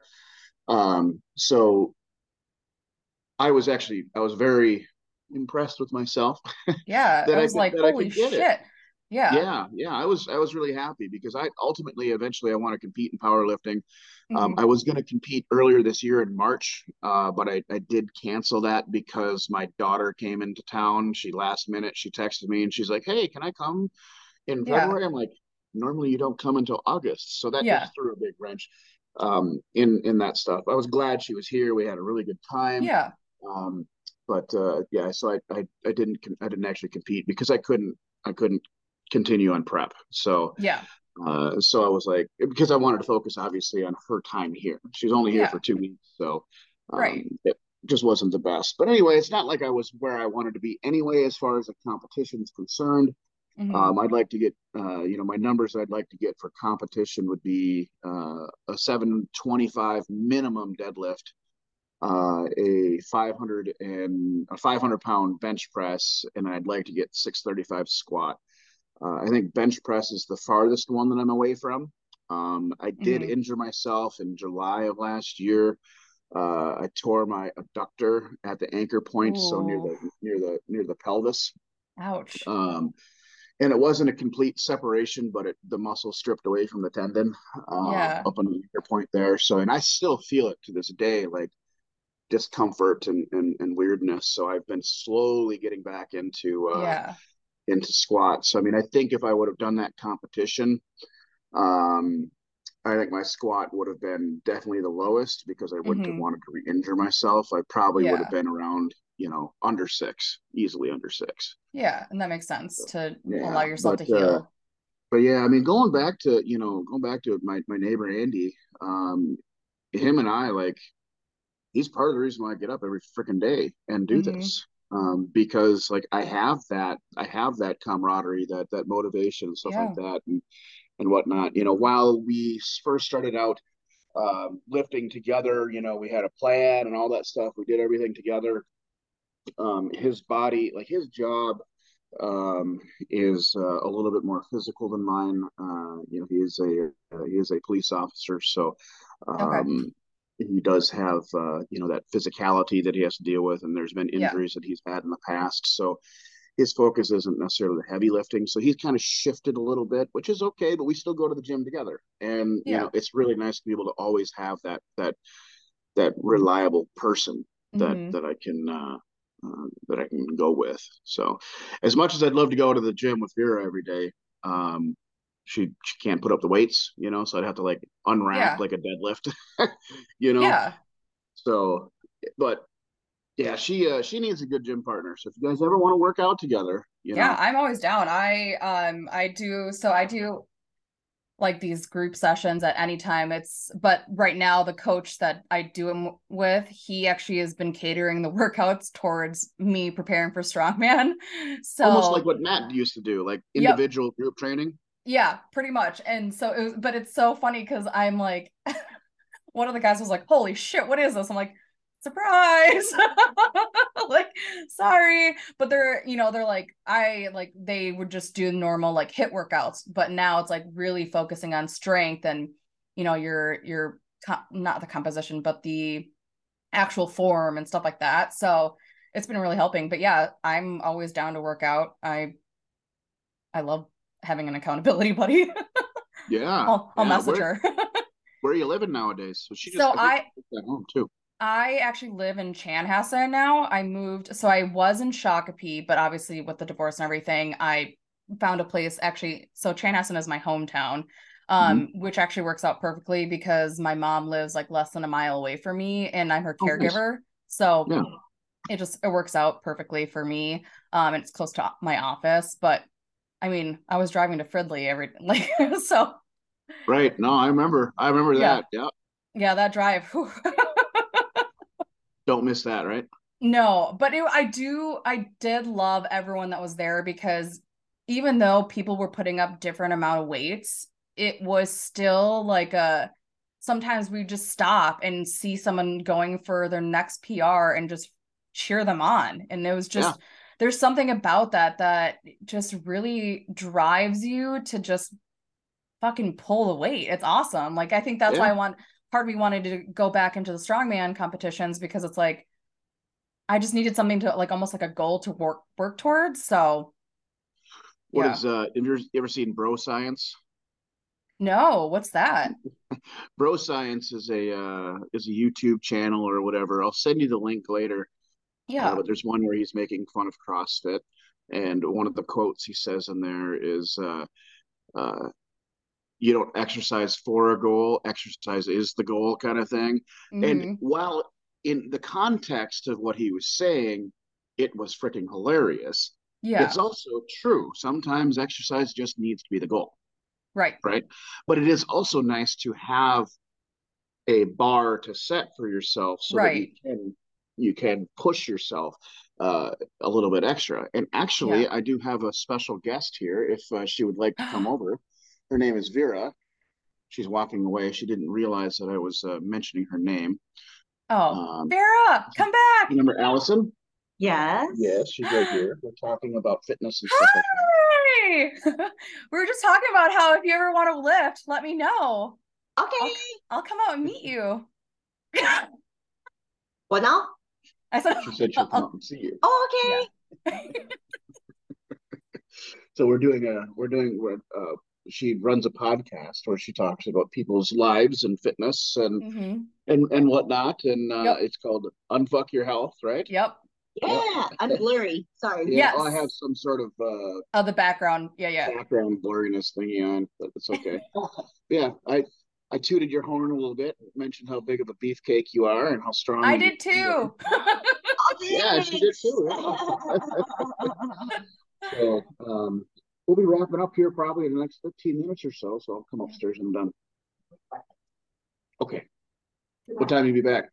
Um, so I was actually I was very impressed with myself. Yeah, that I was I like, holy shit. Yeah. Yeah. Yeah. I was I was really happy because I ultimately eventually I want to compete in powerlifting. Um, mm-hmm. Um, I was going to compete earlier this year in March, uh, but I, I did cancel that because my daughter came into town. She last minute she texted me and she's like, "Hey, can I come in February?" Yeah. I'm like, "Normally you don't come until August," so that yeah. just threw a big wrench um, in in that stuff. I was glad she was here. We had a really good time. Yeah. Um, but uh, yeah, so I, I I didn't I didn't actually compete because I couldn't I couldn't continue on prep. So yeah. Uh, so I was like, because I wanted to focus obviously on her time here. She's only here yeah. for two weeks, so um, right. It just wasn't the best. But anyway, it's not like I was where I wanted to be anyway, as far as the competition is concerned. Mm-hmm. Um, I'd like to get, uh, you know, my numbers I'd like to get for competition would be uh, a 725 minimum deadlift uh, a 500 and a 500 pound bench press, and I'd like to get 635 squat. Uh, I think bench press is the farthest one that I'm away from. Um, I did mm-hmm. injure myself in July of last year. Uh, I tore my adductor at the anchor point, Ooh. so near the near the near the pelvis. Ouch. Um, and it wasn't a complete separation, but it the muscle stripped away from the tendon uh, yeah. up on the anchor point there. So, and I still feel it to this day. Like discomfort and, and, and weirdness. So I've been slowly getting back into uh, yeah. Into squats. So I mean, I think if I would have done that competition, um, I think my squat would have been definitely the lowest because I wouldn't mm-hmm. have wanted to re-injure myself. I probably yeah. would have been around, you know, under six, easily under six. Yeah, and that makes sense to yeah, allow yourself but, to heal. Uh, but yeah, I mean, going back to you know, going back to my my neighbor Andy, um, him and I like, he's part of the reason why I get up every freaking day and do mm-hmm. this um, because like I have that I have that camaraderie, that that motivation and stuff yeah. like that, and and whatnot. You know, while we first started out um, lifting together, you know, we had a plan and all that stuff. We did everything together. Um, his body, like his job, um, is uh, a little bit more physical than mine. Uh, you know, he is a uh, he is a police officer, so um, okay he does have uh, you know that physicality that he has to deal with, and there's been injuries yeah. that he's had in the past. So his focus isn't necessarily the heavy lifting. So he's kind of shifted a little bit, which is okay. But we still go to the gym together, and yeah. you know it's really nice to be able to always have that that that reliable person that mm-hmm. that I can uh, uh, that I can go with. So as much as I'd love to go to the gym with Vera every day, um, she she can't put up the weights, you know, so I'd have to like unwrap yeah. like a deadlift, you know. Yeah. So, but yeah, she uh she needs a good gym partner. So if you guys ever want to work out together, you yeah, know. I'm always down. I um I do so I do like these group sessions at any time. It's but right now the coach that I do them with, he actually has been catering the workouts towards me preparing for strongman. So almost like what Matt used to do, like individual yep. group training. Yeah, pretty much. And so it was, but it's so funny because I'm like, one of the guys was like, holy shit, what is this? I'm like, surprise. like, sorry. But they're, you know, they're like, I like, they would just do normal like HIIT workouts, but now it's like really focusing on strength and, you know, your, your, not the composition, but the actual form and stuff like that. So it's been really helping. But yeah, I'm always down to work out. I, I love having an accountability buddy. yeah. I'll, I'll yeah. message where, her. where are you living nowadays? So she just so I, at home too. I actually live in Chanhassen now. I moved, so I was in Shakopee, but obviously with the divorce and everything, I found a place actually. So Chanhassen is my hometown, um, mm-hmm. which actually works out perfectly because my mom lives like less than a mile away from me, and I'm her caregiver. Oh, nice. So yeah. it just it works out perfectly for me. Um, and it's close to my office, but I mean, I was driving to Fridley every like so. Right. No, I remember. I remember yeah. that. Yeah. Yeah, that drive. Don't miss that, right? No, but it, I do. I did love everyone that was there because even though people were putting up different amount of weights, it was still like a. Sometimes we just stop and see someone going for their next PR and just cheer them on, and it was just. Yeah there's something about that that just really drives you to just fucking pull the weight. It's awesome. Like I think that's yeah. why I want part of me wanted to go back into the strongman competitions because it's like I just needed something to like almost like a goal to work work towards. So what yeah. is uh have you ever seen bro science? No, what's that? bro science is a uh is a YouTube channel or whatever. I'll send you the link later. Yeah. Uh, but there's one where he's making fun of CrossFit. And one of the quotes he says in there is, uh, uh, you don't exercise for a goal, exercise is the goal kind of thing. Mm-hmm. And while in the context of what he was saying, it was freaking hilarious. Yeah. It's also true. Sometimes exercise just needs to be the goal. Right. Right. But it is also nice to have a bar to set for yourself so right. that you can you can push yourself uh, a little bit extra. And actually, yeah. I do have a special guest here if uh, she would like to come over. Her name is Vera. She's walking away. She didn't realize that I was uh, mentioning her name. Oh, um, Vera, come back. Remember Allison? Yes. Yes, she's right here. We're talking about fitness and stuff Hi! like that. we were just talking about how if you ever want to lift, let me know. Okay. I'll, I'll come out and meet you. what now? I said, she said she'll come up and see you. Oh, okay. Yeah. so we're doing a we're doing uh, she runs a podcast where she talks about people's lives and fitness and mm-hmm. and and whatnot, and uh, yep. it's called Unfuck Your Health, right? Yep. Yeah, I'm blurry. Sorry. Yeah, Yes. I have some sort of uh, Oh, the background. Yeah, yeah. background blurriness thingy on, but it's okay. yeah, I I tooted your horn a little bit, mentioned how big of a beefcake you are and how strong. I did too. Yeah, she did too, So um, we'll be wrapping up here probably in the next 15 minutes or so. So I'll come upstairs and I'm done. Okay. What time will you be back?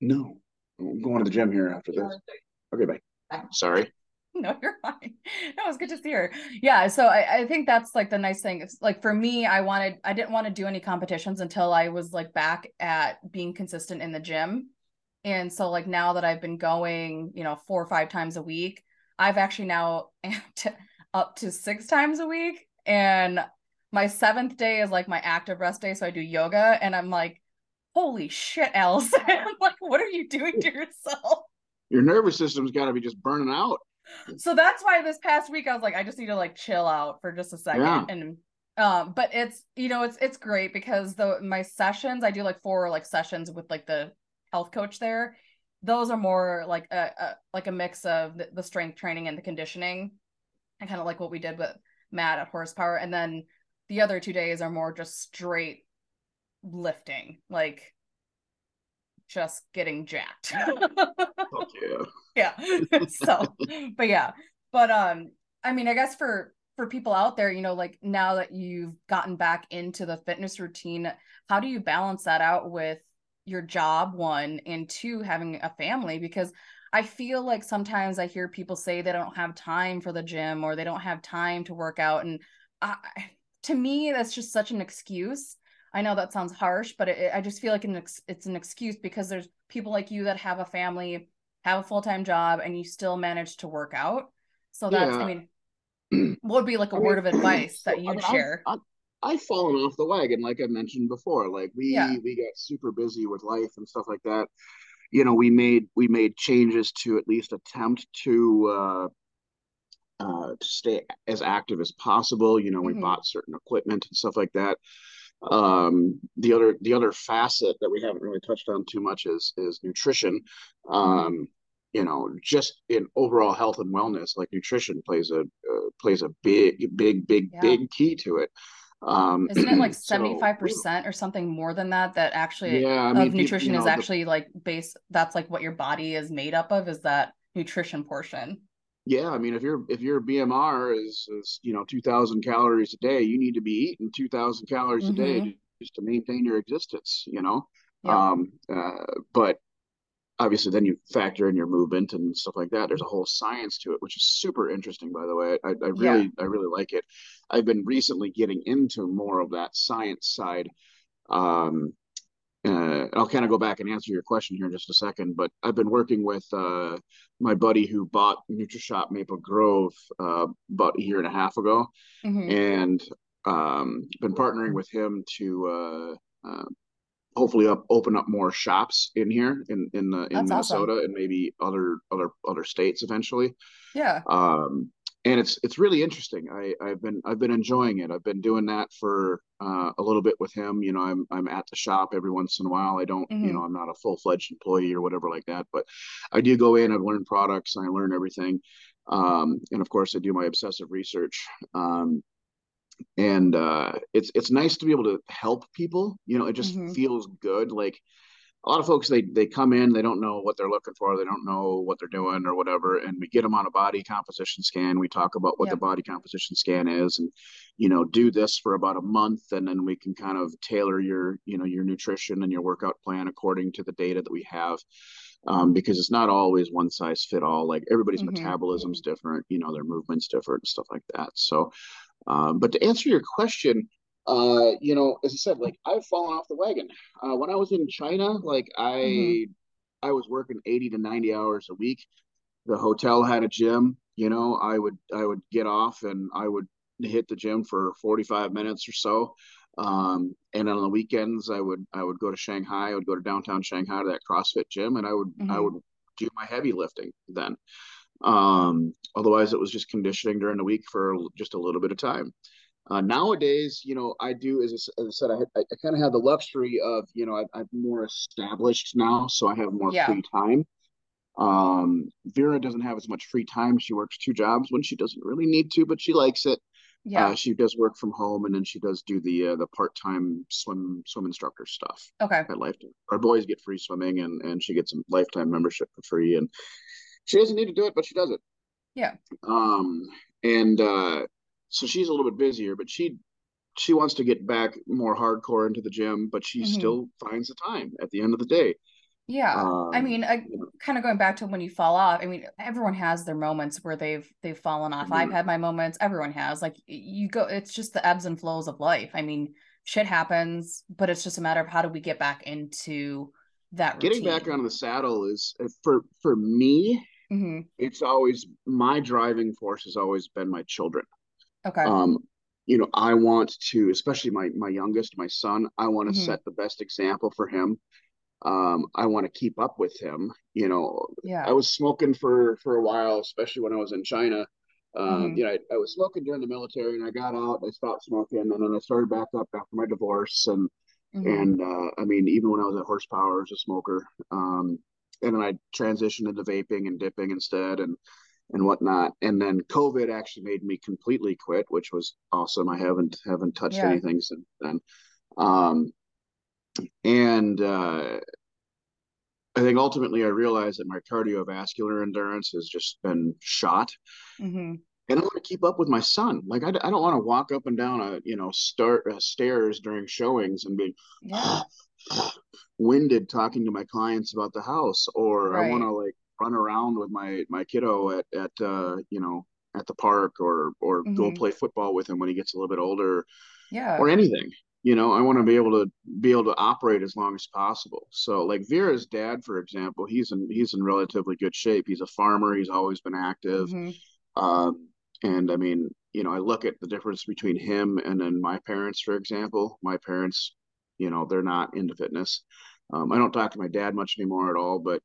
No, I'm going to the gym here after this. Okay, bye. Sorry. no, you're fine. No, it's good to see her. Yeah, so I, I think that's like the nice thing. It's like for me, I wanted I didn't want to do any competitions until I was like back at being consistent in the gym. And so like now that I've been going, you know, four or five times a week, I've actually now up to six times a week. And my seventh day is like my active rest day. So I do yoga and I'm like, holy shit, Allison. I'm like, what are you doing to yourself? Your nervous system's got to be just burning out. So that's why this past week I was like, I just need to like chill out for just a second. Yeah. And um, but it's you know, it's it's great because the my sessions, I do like four like sessions with like the health coach there. Those are more like a, a like a mix of the, the strength training and the conditioning, and kind of like what we did with Matt at Horsepower. And then the other two days are more just straight lifting, like just getting jacked. Yeah. So but yeah. But um i mean i guess for for people out there you know like now that you've gotten back into the fitness routine how do you balance that out with your job one and two having a family? Because i feel like sometimes i hear people say they don't have time for the gym or they don't have time to work out. And I, to me that's just such an excuse I know that sounds harsh, but it, I just feel like an ex- it's an excuse because there's people like you that have a family, have a full time job, and you still manage to work out. So that's, I mean, what would be like a I word mean, of advice that I you'd I've- share? I've, I've fallen off the wagon, like I mentioned before. Like we Yeah. we got super busy with life and stuff like that. You know, we made we made changes to at least attempt to uh, uh, to stay as active as possible. You know, we Mhm. bought certain equipment and stuff like that. Um, the other the other facet that we haven't really touched on too much is is nutrition. Um, you know, just in overall health and wellness, like nutrition plays a uh, plays a big, big, big, Yeah. big key to it. Um, Isn't it like so, 75% or something more than that? That actually Yeah, of mean, nutrition you is know, the- actually like base, that's like what your body is made up of, is that nutrition portion. Yeah, I mean, if your if your BMR is is you know two thousand calories a day, you need to be eating two thousand calories a day Mhm. just to maintain your existence. You know, Yep. um, uh, but obviously then you factor in your movement and stuff like that. There's a whole science to it, which is super interesting, by the way. I, I really I really like it. I've been recently getting into more of that science side. Um, uh, I'll kind of go back and answer your question here in just a second, but I've been working with uh, my buddy who bought NutriShop Maple Grove uh, about a year and a half ago, Mhm. and um, been partnering with him to uh, uh, hopefully up, open up more shops in here in in the in That's awesome. Minnesota and maybe other other other states eventually. Yeah. Um, and it's it's really interesting. I I've been I've been enjoying it. I've been doing that for uh, a little bit with him. You know, I'm I'm at the shop every once in a while. I don't, you Mhm. know, I'm not a full fledged employee or whatever like that, but I do go in. I learn products. I learn everything, um, and of course, I do my obsessive research. Um, and uh, it's it's nice to be able to help people. You know, it just Mhm. feels good. Like a lot of folks they they come in they don't know what they're looking for they don't know what they're doing or whatever and we get them on a body composition scan we talk about what Yep. the body composition scan is and you know do this for about a month and then we can kind of tailor your you know your nutrition and your workout plan according to the data that we have um, because it's not always one size fit all like everybody's Mhm. metabolism's different you know their movements different and stuff like that so um, but to answer your question uh, you know, as I said, like I've fallen off the wagon. Uh, when I was in China, like I, Mhm. I was working 80 to 90 hours a week. The hotel had a gym, you know, I would, I would get off and I would hit the gym for 45 minutes or so. Um, and on the weekends I would, I would go to Shanghai, I would go to downtown Shanghai to that CrossFit gym and I would, I Mhm. would do my heavy lifting then. Um, otherwise it was just conditioning during the week for just a little bit of time Uh, nowadays, you know, I do as I, as I said, I, I kind of have the luxury of you know I, am more established now, so I have more yeah. free time. Um, Vera doesn't have as much free time. She works two jobs when she doesn't really need to, but she likes it. Yeah. Uh, she does work from home, and then she does do the uh, the part time swim swim instructor stuff. Okay. At Lifetime, our boys get free swimming, and and she gets a lifetime membership for free, and she doesn't need to do it, but she does it. Yeah. Um, and uh, so she's a little bit busier, but she she wants to get back more hardcore into the gym, but she mm-hmm. still finds the time at the end of the day. Yeah. Um, I mean, I, kind of going back to when you fall off. I mean, everyone has their moments where they've they've fallen off. Mm-hmm. I've had my moments. Everyone has. Like you go it's just the ebbs and flows of life. I mean, shit happens, but it's just a matter of how do we get back into that routine. Getting back on the saddle is uh, for for me, mm-hmm. it's always my driving force has always been my children. Okay. Um, you know, I want to, especially my my youngest, my son, I want to mm-hmm. set the best example for him um, I want to keep up with him. You know, yeah. I was smoking for for a while, especially when I was in China. Um, mm-hmm. You know, I, I, was smoking during the military, and I got out. I stopped smoking, and then I started back up after my divorce. And mm-hmm. and uh, I mean, even when I was at Horsepower, I was a smoker. Um, and then I transitioned into vaping and dipping instead, and and whatnot. And then COVID actually made me completely quit, which was awesome. I haven't haven't touched yeah. anything since then. Um, and uh, I think ultimately I realized that my cardiovascular endurance has just been shot. Mm-hmm. And I want to keep up with my son. Like I, I don't want to walk up and down a you know start uh, stairs during showings and be yeah. winded talking to my clients about the house, or right. I want to like run around with my my kiddo at at uh, you know at the park, or or mm-hmm. go play football with him when he gets a little bit older, yeah, or anything. You know i want to be able to be able to operate as long as possible. So like vera's dad for example he's in he's in relatively good shape. He's a farmer. He's always been active. Mm-hmm. um, and i mean you know i look at the difference between him and then my parents for example. My parents you know they're not into fitness. Um, i don't talk to my dad much anymore at all but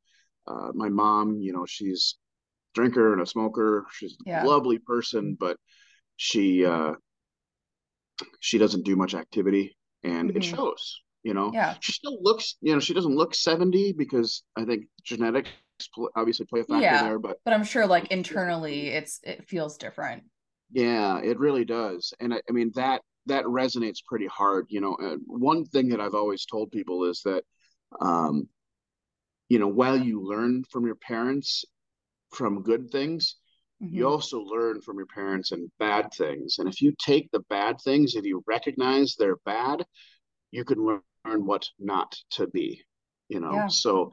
uh, my mom you know she's drinker and a smoker. She's yeah. a lovely person but she uh she doesn't do much activity and mm-hmm. it shows you know? Yeah. She still looks you know she doesn't look 70 because i think genetics obviously play a factor yeah, there but but i'm sure like internally it's it feels different. Yeah it really does. And i, I mean that that resonates pretty hard you know? Uh, one thing that i've always told people is that um you know while you learn from your parents from good things Mm-hmm. You also learn from your parents and bad things. And if you take the bad things, if you recognize they're bad, you can learn what not to be, you know? Yeah. So,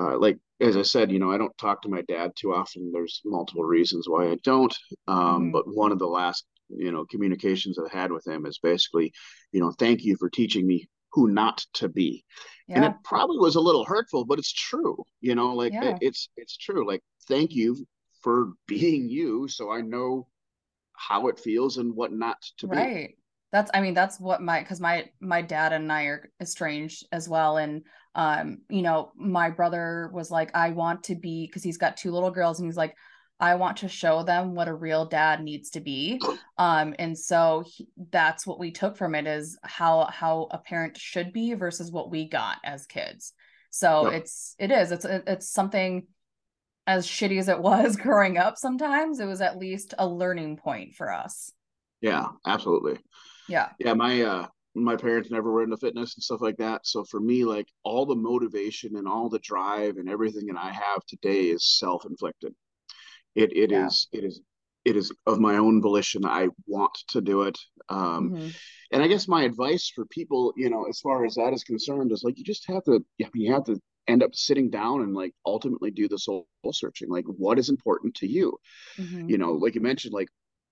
uh, like, as I said, you know, I don't talk to my dad too often. There's multiple reasons why I don't. Um, mm-hmm. But one of the last, you know, communications i've had with him is basically, you know, thank you for teaching me who not to be. Yeah. And it probably was a little hurtful, but it's true. You know, like yeah. it's it's true. Like thank you for being you so i know how it feels and what not to right. be right that's i mean that's what my because my my dad and i are estranged as well and um you know my brother was like i want to be because he's got two little girls and he's like i want to show them what a real dad needs to be. Um and so he, that's what we took from it is how how a parent should be versus what we got as kids. So it's it is it's it's something as shitty as it was growing up sometimes it was at least a learning point for us. Yeah absolutely. Yeah. Yeah my uh my parents never were into fitness and stuff like that. So for me like all the motivation and all the drive and everything that i have today is self-inflicted it it yeah. is it is it is of my own volition i want to do it um mm-hmm. and i guess my advice for people you know as far as that is concerned is like you just have to I mean, you have to end up sitting down and like ultimately do the soul searching like what is important to you mm-hmm. you know like you mentioned like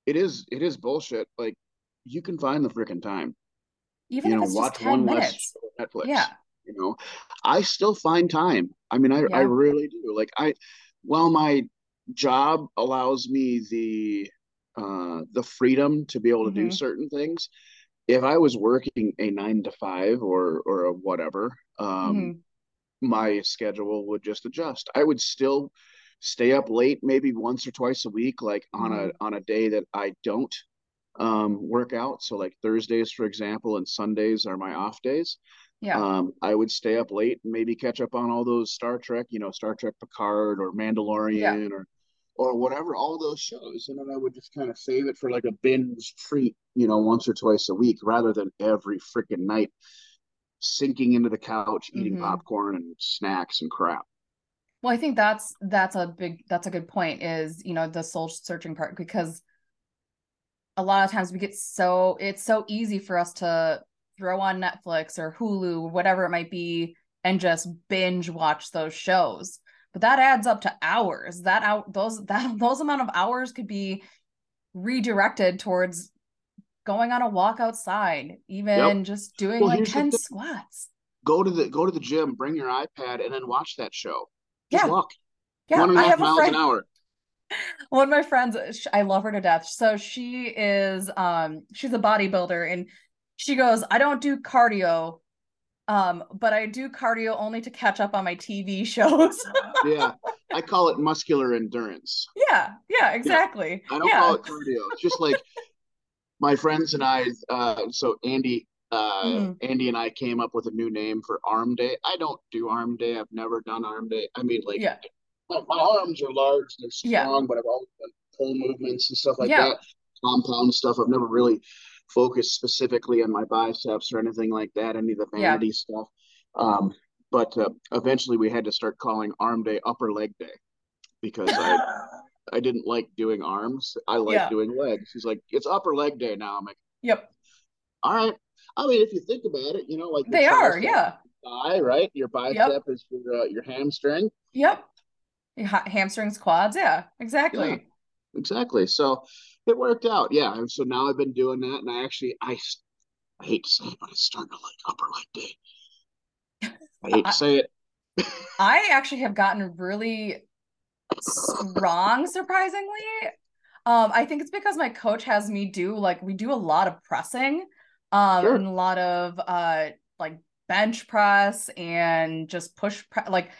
it is it is bullshit like you can find the freaking time even you know watch one minutes. less netflix yeah you know i still find time i mean i yeah. i really do like i while my job allows me the uh the freedom to be able to mm-hmm. do certain things if i was working a nine to five or or a whatever um mm-hmm my schedule would just adjust. I would still stay up late maybe once or twice a week like on mm-hmm. a on a day that I don't um, work out. So like Thursdays, for example, and Sundays are my off days. Yeah. Um, I would stay up late and maybe catch up on all those Star Trek, you know, Star Trek Picard or Mandalorian Yeah. or or whatever, all those shows. And then I would just kind of save it for like a binge treat, you know, once or twice a week rather than every freaking night sinking into the couch, eating Mhm. popcorn and snacks and crap. Well, I think that's that's a big that's a good point is, you know, the soul searching part because a lot of times we get so it's so easy for us to throw on Netflix or Hulu, or whatever it might be, and just binge watch those shows. But that adds up to hours. That out those that those amount of hours could be redirected towards going on a walk outside, even just doing Well, like 10 squats. Go to the go to the gym, bring your iPad, and then watch that show. Just Yeah. walk Yeah, one and a I half miles friend. an hour. one of my friends i love her to death so she is um she's a bodybuilder and she goes i don't do cardio um but i do cardio only to catch up on my tv shows Yeah, I call it muscular endurance. yeah yeah exactly I don't yeah call it cardio. It's just like my friends and I. Uh, so Andy, uh, Mhm. Andy and I came up with a new name for Arm Day. I don't do Arm Day. I've never done Arm Day. I mean, like yeah my, my arms are large, they're strong, Yeah. but I've always done pull movements and stuff like Yeah. that. Compound stuff. I've never really focused specifically on my biceps or anything like that. Any of the Yeah. vanity stuff. Um, but uh, eventually, we had to start calling Arm Day Upper Leg Day because I I didn't like doing arms. I like Yeah. doing legs. He's like, it's upper leg day now. I'm like, yep all right. I mean, if you think about it, you know, like they are yeah thigh, right? Your bicep is your uh, your hamstring. yep Ha- hamstrings quads yeah exactly Yeah. Exactly. So it worked out. Yeah. And so now I've been doing that, and I actually I, I hate to say it, but it's starting to like upper leg day. I hate to say it. I actually have gotten really strong, surprisingly. Um, I think it's because my coach has me do like we do a lot of pressing, um, Sure. and a lot of uh like bench press and just push pre- like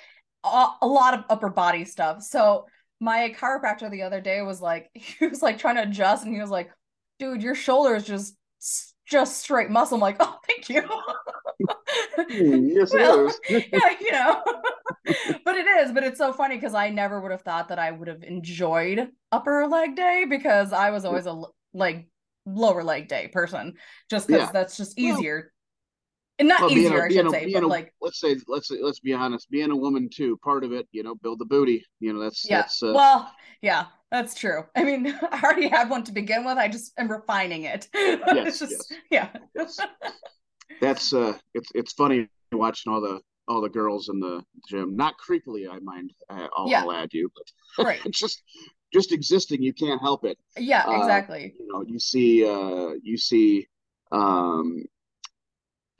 a, a lot of upper body stuff. So my chiropractor the other day was like he was like trying to adjust and he was like, dude, your shoulder is just just straight muscle. I'm like, oh, thank you. Hmm, yes, Well, it is. yeah, you know. but it is, but it's so funny because I never would have thought that I would have enjoyed upper leg day because I was always a like lower leg day person, just because Yeah. that's just easier. And not easier, a- I should a- say, but a- like let's say let's let's be honest, being a woman too, part of it, you know, build the booty. You know, that's yeah. that's uh, well, yeah, that's true. I mean, I already had one to begin with. I just am refining it. Yes, it's just yeah. yes. that's uh it's it's funny watching all the all the girls in the gym. Not creepily, I mind. I, I'll, Yeah. I'll add you, but Right. it's just just existing. You can't help it. Yeah, Uh, exactly. You know, you see uh you see um.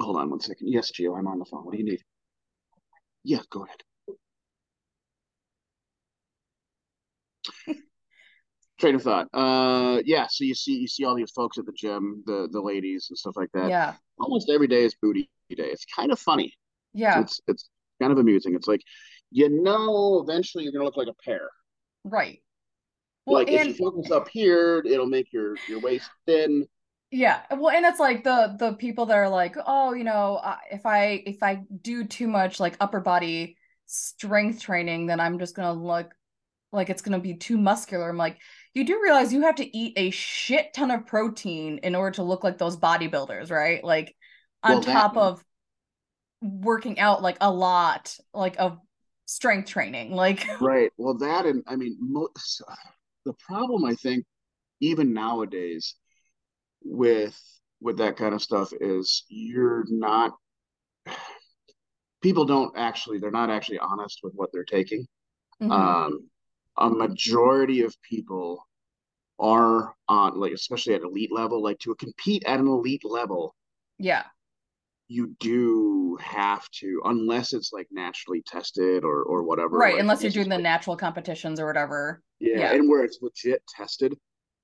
Hold on one second. Yes, Gio, I'm on the phone. What do you need? Yeah, go ahead. Train of thought. Uh, yeah. So you see, you see all these folks at the gym, the the ladies and stuff like that. Yeah. Almost every day is booty day. It's kind of funny. Yeah. It's it's kind of amusing. It's like, you know, eventually you're gonna look like a pear. Right. Well, like if you focus up here, it'll make your your waist thin. Yeah, well, and it's like the the people that are like, oh, you know, uh, if I if I do too much like upper body strength training, then I'm just gonna look like it's gonna be too muscular. I'm like, you do realize you have to eat a shit ton of protein in order to look like those bodybuilders, right? Like on Well, that- top of working out like a lot, like of strength training, like Right. Well, that and I mean, most, the problem I think even nowadays with with that kind of stuff is you're not people don't actually they're not actually honest with what they're taking. Mhm. Um, a majority of people are on like especially at elite level, like to compete at an elite level, yeah, you do have to unless it's like naturally tested or or whatever. right. like, Unless you're doing the like- natural competitions or whatever. yeah, yeah. and where it's legit tested.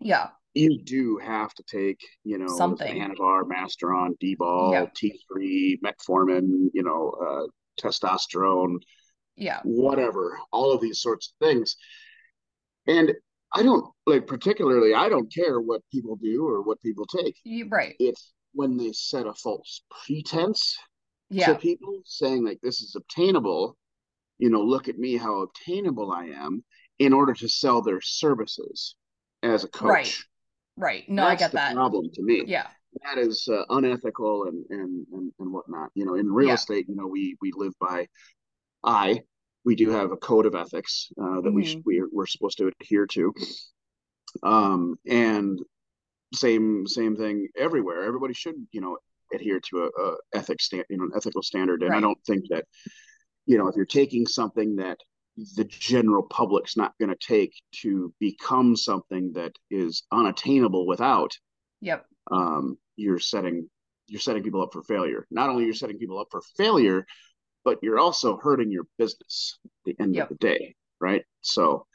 Yeah, you do have to take, you know, Something. Anavar, Masteron, D-bol, Yeah. T3, metformin, you know, uh, testosterone, yeah, whatever, all of these sorts of things. And I don't like particularly. I don't care what people do or what people take. You, right. It's when they set a false pretense Yeah. to people, saying like this is obtainable. You know, look at me, how obtainable I am, in order to sell their services as a coach. Right. Right. No, I get that. problem to me. Yeah. that is uh, unethical and, and and and whatnot. You know, in real Yeah. estate, you know, we we live by I. We do have a code of ethics uh, that we Mhm. should, we we're supposed to adhere to. Um, and same same thing everywhere. Everybody should you know adhere to a, a ethics stand, you know, an ethical standard. And I don't think that you know if you're taking something that the general public's not going to take to become something that is unattainable without Yep. um, you're setting you're setting people up for failure. Not only you're setting people up for failure, but you're also hurting your business at the end Yep. of the day, right? So,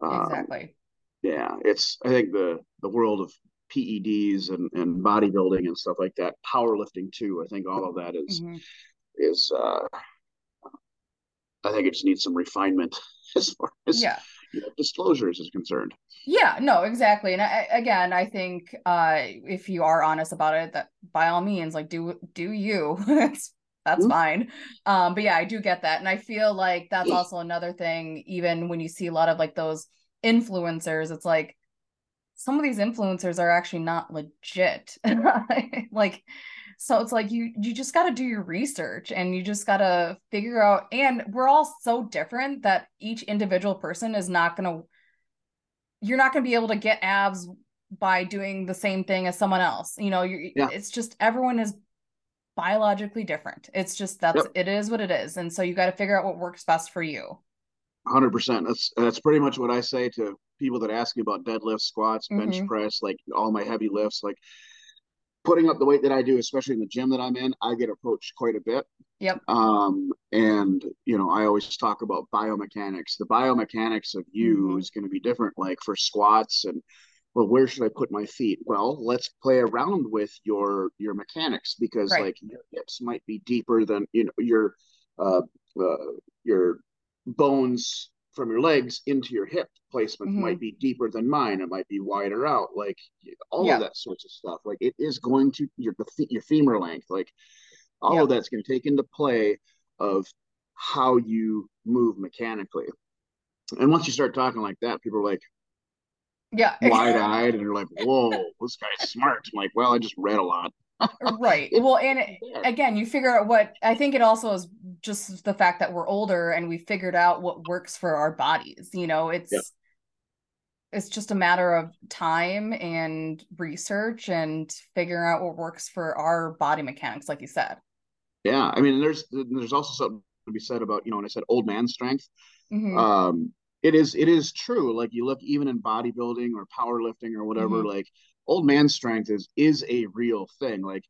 um, Exactly. yeah, it's I think the the world of PEDs and and bodybuilding and stuff like that, powerlifting too. I think all of that is Mhm. is uh, I think it just needs some refinement as far as Yeah. you know, disclosures is concerned. Yeah, no, exactly. And I, again, I think uh if you are honest about it, that by all means, like do do you. That's that's Mhm. fine. Um, but yeah, I do get that. And I feel like that's also another thing, even when you see a lot of like those influencers, it's like some of these influencers are actually not legit. like so it's like you you just got to do your research and you just got to figure out and we're all so different that each individual person is not going to you're not going to be able to get abs by doing the same thing as someone else. You know, you Yeah. it's just everyone is biologically different. It's just that's Yep. it is what it is. And so you got to figure out what works best for you. Hundred percent. That's that's pretty much what I say to people that ask me about deadlifts, squats, bench Mhm. press, like all my heavy lifts. Like putting up the weight that I do, especially in the gym that I'm in, I get approached quite a bit. Yep. Um, and you know, I always talk about biomechanics. The biomechanics of you Mhm. is going to be different. Like for squats and well, where should I put my feet? Well, let's play around with your your mechanics because Right. like your hips might be deeper than you know your uh, uh your bones from your legs into your hip placement Mhm. might be deeper than mine. It might be wider out. Like all Yeah. of that sorts of stuff. Like it is going to your your femur length. Like all Yep. of that's going to take into play of how you move mechanically. And once you start talking like that, people are like Yeah. wide eyed and they're like, "Whoa, this guy's smart." I'm like, "Well, I just read a lot." Right. Well, and it, again, you figure out what I think it also is just the fact that we're older and we figured out what works for our bodies. You know, it's Yeah. it's just a matter of time and research and figuring out what works for our body mechanics, like you said. Yeah, I mean, there's there's also something to be said about you know when I said old man strength. Mhm. um it is it is true like you look even in bodybuilding or powerlifting or whatever Mhm. like old man strength is is a real thing like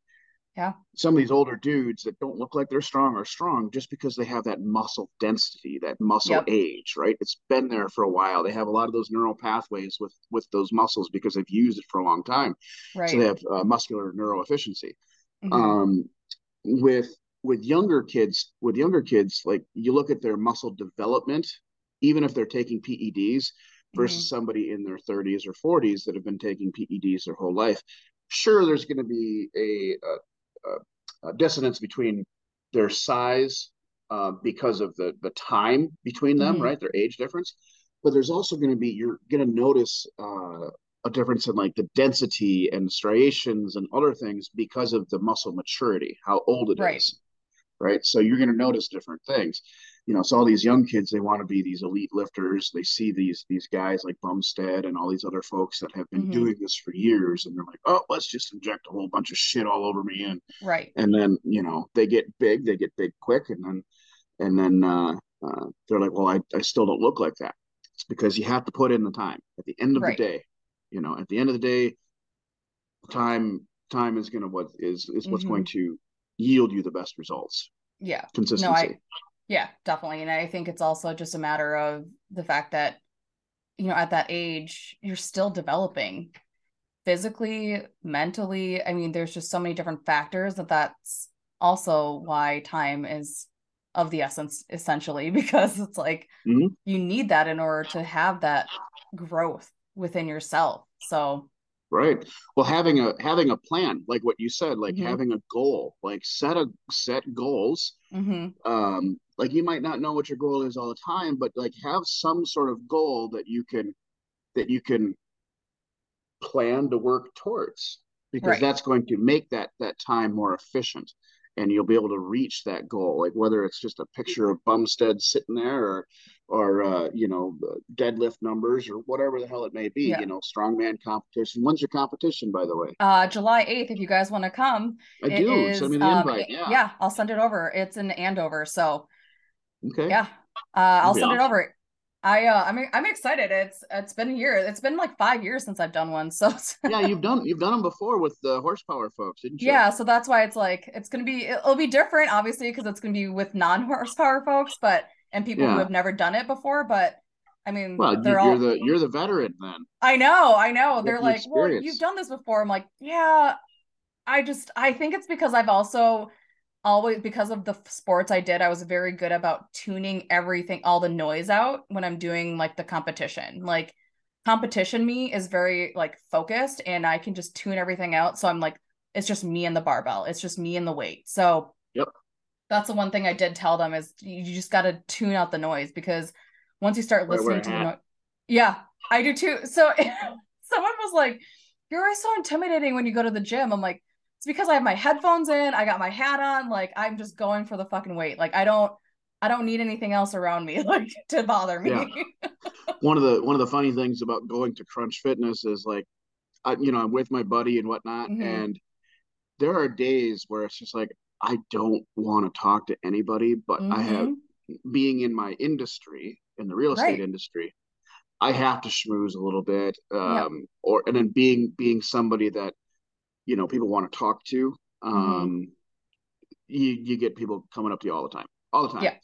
Yeah. some of these older dudes that don't look like they're strong are strong just because they have that muscle density that muscle Yep. age right it's been there for a while they have a lot of those neural pathways with with those muscles because they've used it for a long time right. so they have uh, muscular neuroefficiency Mhm. um with with younger kids with younger kids like you look at their muscle development even if they're taking peds versus somebody in their 30s or 40s that have been taking peds their whole life sure there's going to be a, a, a, dissonance between their size uh, because of the the time between them Mhm. right their age difference but there's also going to be you're going to notice uh, a difference in like the density and striations and other things because of the muscle maturity, how old it is, Right. right? So you're going to notice different things. You know, so all these young kids, they want to be these elite lifters. They see these these guys like Bumstead and all these other folks that have been Mhm. doing this for years, and they're like, oh, let's just inject a whole bunch of shit all over me, and Right. and then you know they get big, they get big quick, and then and then uh, uh, they're like, well, I I still don't look like that. It's because you have to put in the time. At the end of Right. the day, you know, at the end of the day, time time is gonna what is is what's going to yield you the best results. Yeah. Consistency. Yeah, definitely. And I think it's also just a matter of the fact that, you know, at that age, you're still developing physically, mentally. I mean, there's just so many different factors that that's also why time is of the essence, essentially, because it's like Mhm. you need that in order to have that growth within yourself. So right well having a having a plan like what you said like Mhm. having a goal like set a set goals mhm, um like you might not know what your goal is all the time but like have some sort of goal that you can that you can plan to work towards because Right. that's going to make that that time more efficient and you'll be able to reach that goal like whether it's just a picture of bumstead sitting there or or uh, you know deadlift numbers or whatever the hell it may be Yeah. you know strongman competition when's your competition by the way uh July 8th if you guys want to come. i It do is, send me the um, invite it- yeah I'll send it over. It's in Andover, so okay yeah. Uh I'll That'd send it over. I uh I'm I'm excited. It's it's been a year. It's been like 5 years since I've done one. So yeah you've done you've done them before with the horsepower folks didn't you yeah, so that's why it's like it's to be it'll be different obviously because it's to be with non-horsepower folks, but and people who have never done it before, but I mean, well they're you're all the you're the veteran then I know, I know. They're the like, well, you've done this before. I'm like, yeah. I just, I think it's because I've also always, because of the sports I did, I was very good about tuning everything, all the noise out when I'm doing like the competition. Like, competition me is very like focused and I can just tune everything out. So I'm like, it's just me and the barbell, it's just me and the weight. So, Yep. That's the one thing I did tell them is you just got to tune out the noise because once you start listening to the hat. noise, yeah, I do too. So someone was like, You're always so intimidating when you go to the gym. I'm like, It's because I have my headphones in, I got my hat on, like I'm just going for the fucking weight. Like I don't I don't need anything else around me like to bother me. Yeah. one of the one of the funny things about going to crunch fitness is like I, you know i'm with my buddy and whatnot Mhm. and there are days where it's just like i don't want to talk to anybody but i have Mhm. being in my industry in the real estate Right. industry i have to schmooze a little bit um or and then being being somebody that you know people want to talk to Mm-hmm. um you you get people coming up to you all the time all the time Yeah.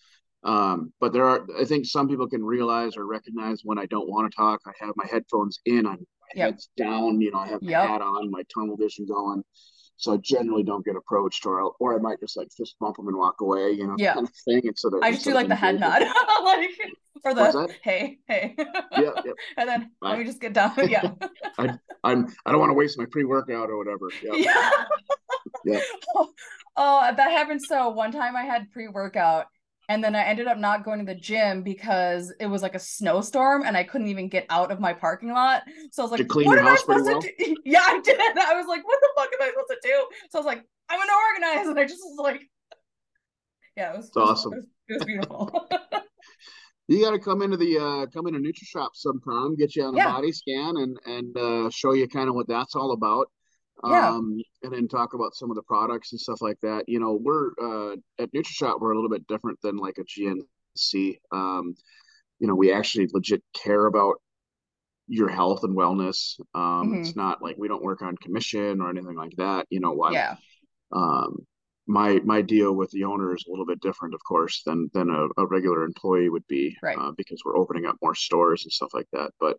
um but there are i think some people can realize or recognize when i don't want to talk i have my headphones in i'm my Yep. head's down you know i have my Yep. hat on my tunnel vision going so i generally don't get approached or or i might just like fist bump them and walk away you know Yeah. kind of thing and so I just do like the head nod. like for the hey, hey. yeah, yeah and then Bye. let me just get down. Yeah. i'm i don't want to waste my pre-workout or whatever yeah Yeah. Yeah. Oh, that happened. So one time I had pre-workout and then I ended up not going to the gym because it was like a snowstorm and I couldn't even get out of my parking lot. So I was like, what am I supposed to do? Yeah, I did. I was like, what the fuck am I supposed to do? So I was like, I'm gonna organize. And I just was like, yeah, it was, it was- awesome. It was, it was beautiful. you got to come into the uh come into NutriShop sometime, get you on a Yeah. body scan and and uh show you kind of what that's all about. Yeah. Um and then talk about some of the products and stuff like that. You know, we're uh at NutriShop we're a little bit different than like a GNC. Um you know, we actually legit care about your health and wellness. Um Mhm. it's not like we don't work on commission or anything like that. You know, why yeah. um my my deal with the owner is a little bit different of course than than a, a regular employee would be Right. uh, because we're opening up more stores and stuff like that but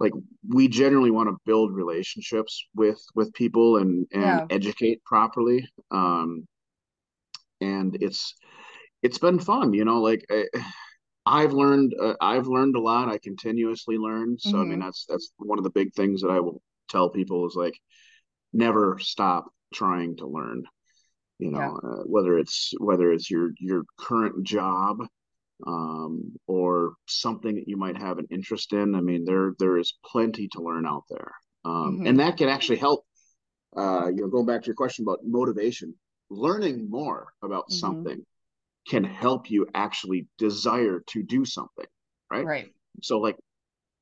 like we generally want to build relationships with with people and and Yeah. educate properly um and it's it's been fun you know like I, I've learned uh, I've learned a lot I continuously learn so I mean Mhm. that's that's one of the big things that I will tell people is like never stop trying to learn you know Yeah. uh, whether it's whether it's your your current job um or something that you might have an interest in i mean there there is plenty to learn out there um Mhm. and that can actually help uh you know going back to your question about motivation learning more about Mhm. something can help you actually desire to do something right Right. so like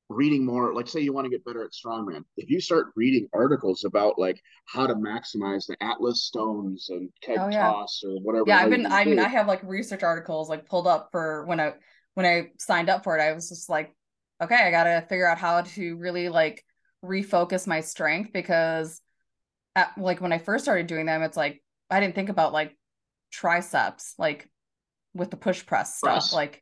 reading more like say you want to get better at strongman if you start reading articles about like how to maximize the atlas stones and keg Oh, yeah. toss or whatever yeah i've been i mean i have like research articles like pulled up for when i when i signed up for it i was just like okay i gotta figure out how to really like refocus my strength because at, like when i first started doing them it's like i didn't think about like triceps like with the push press stuff Press. like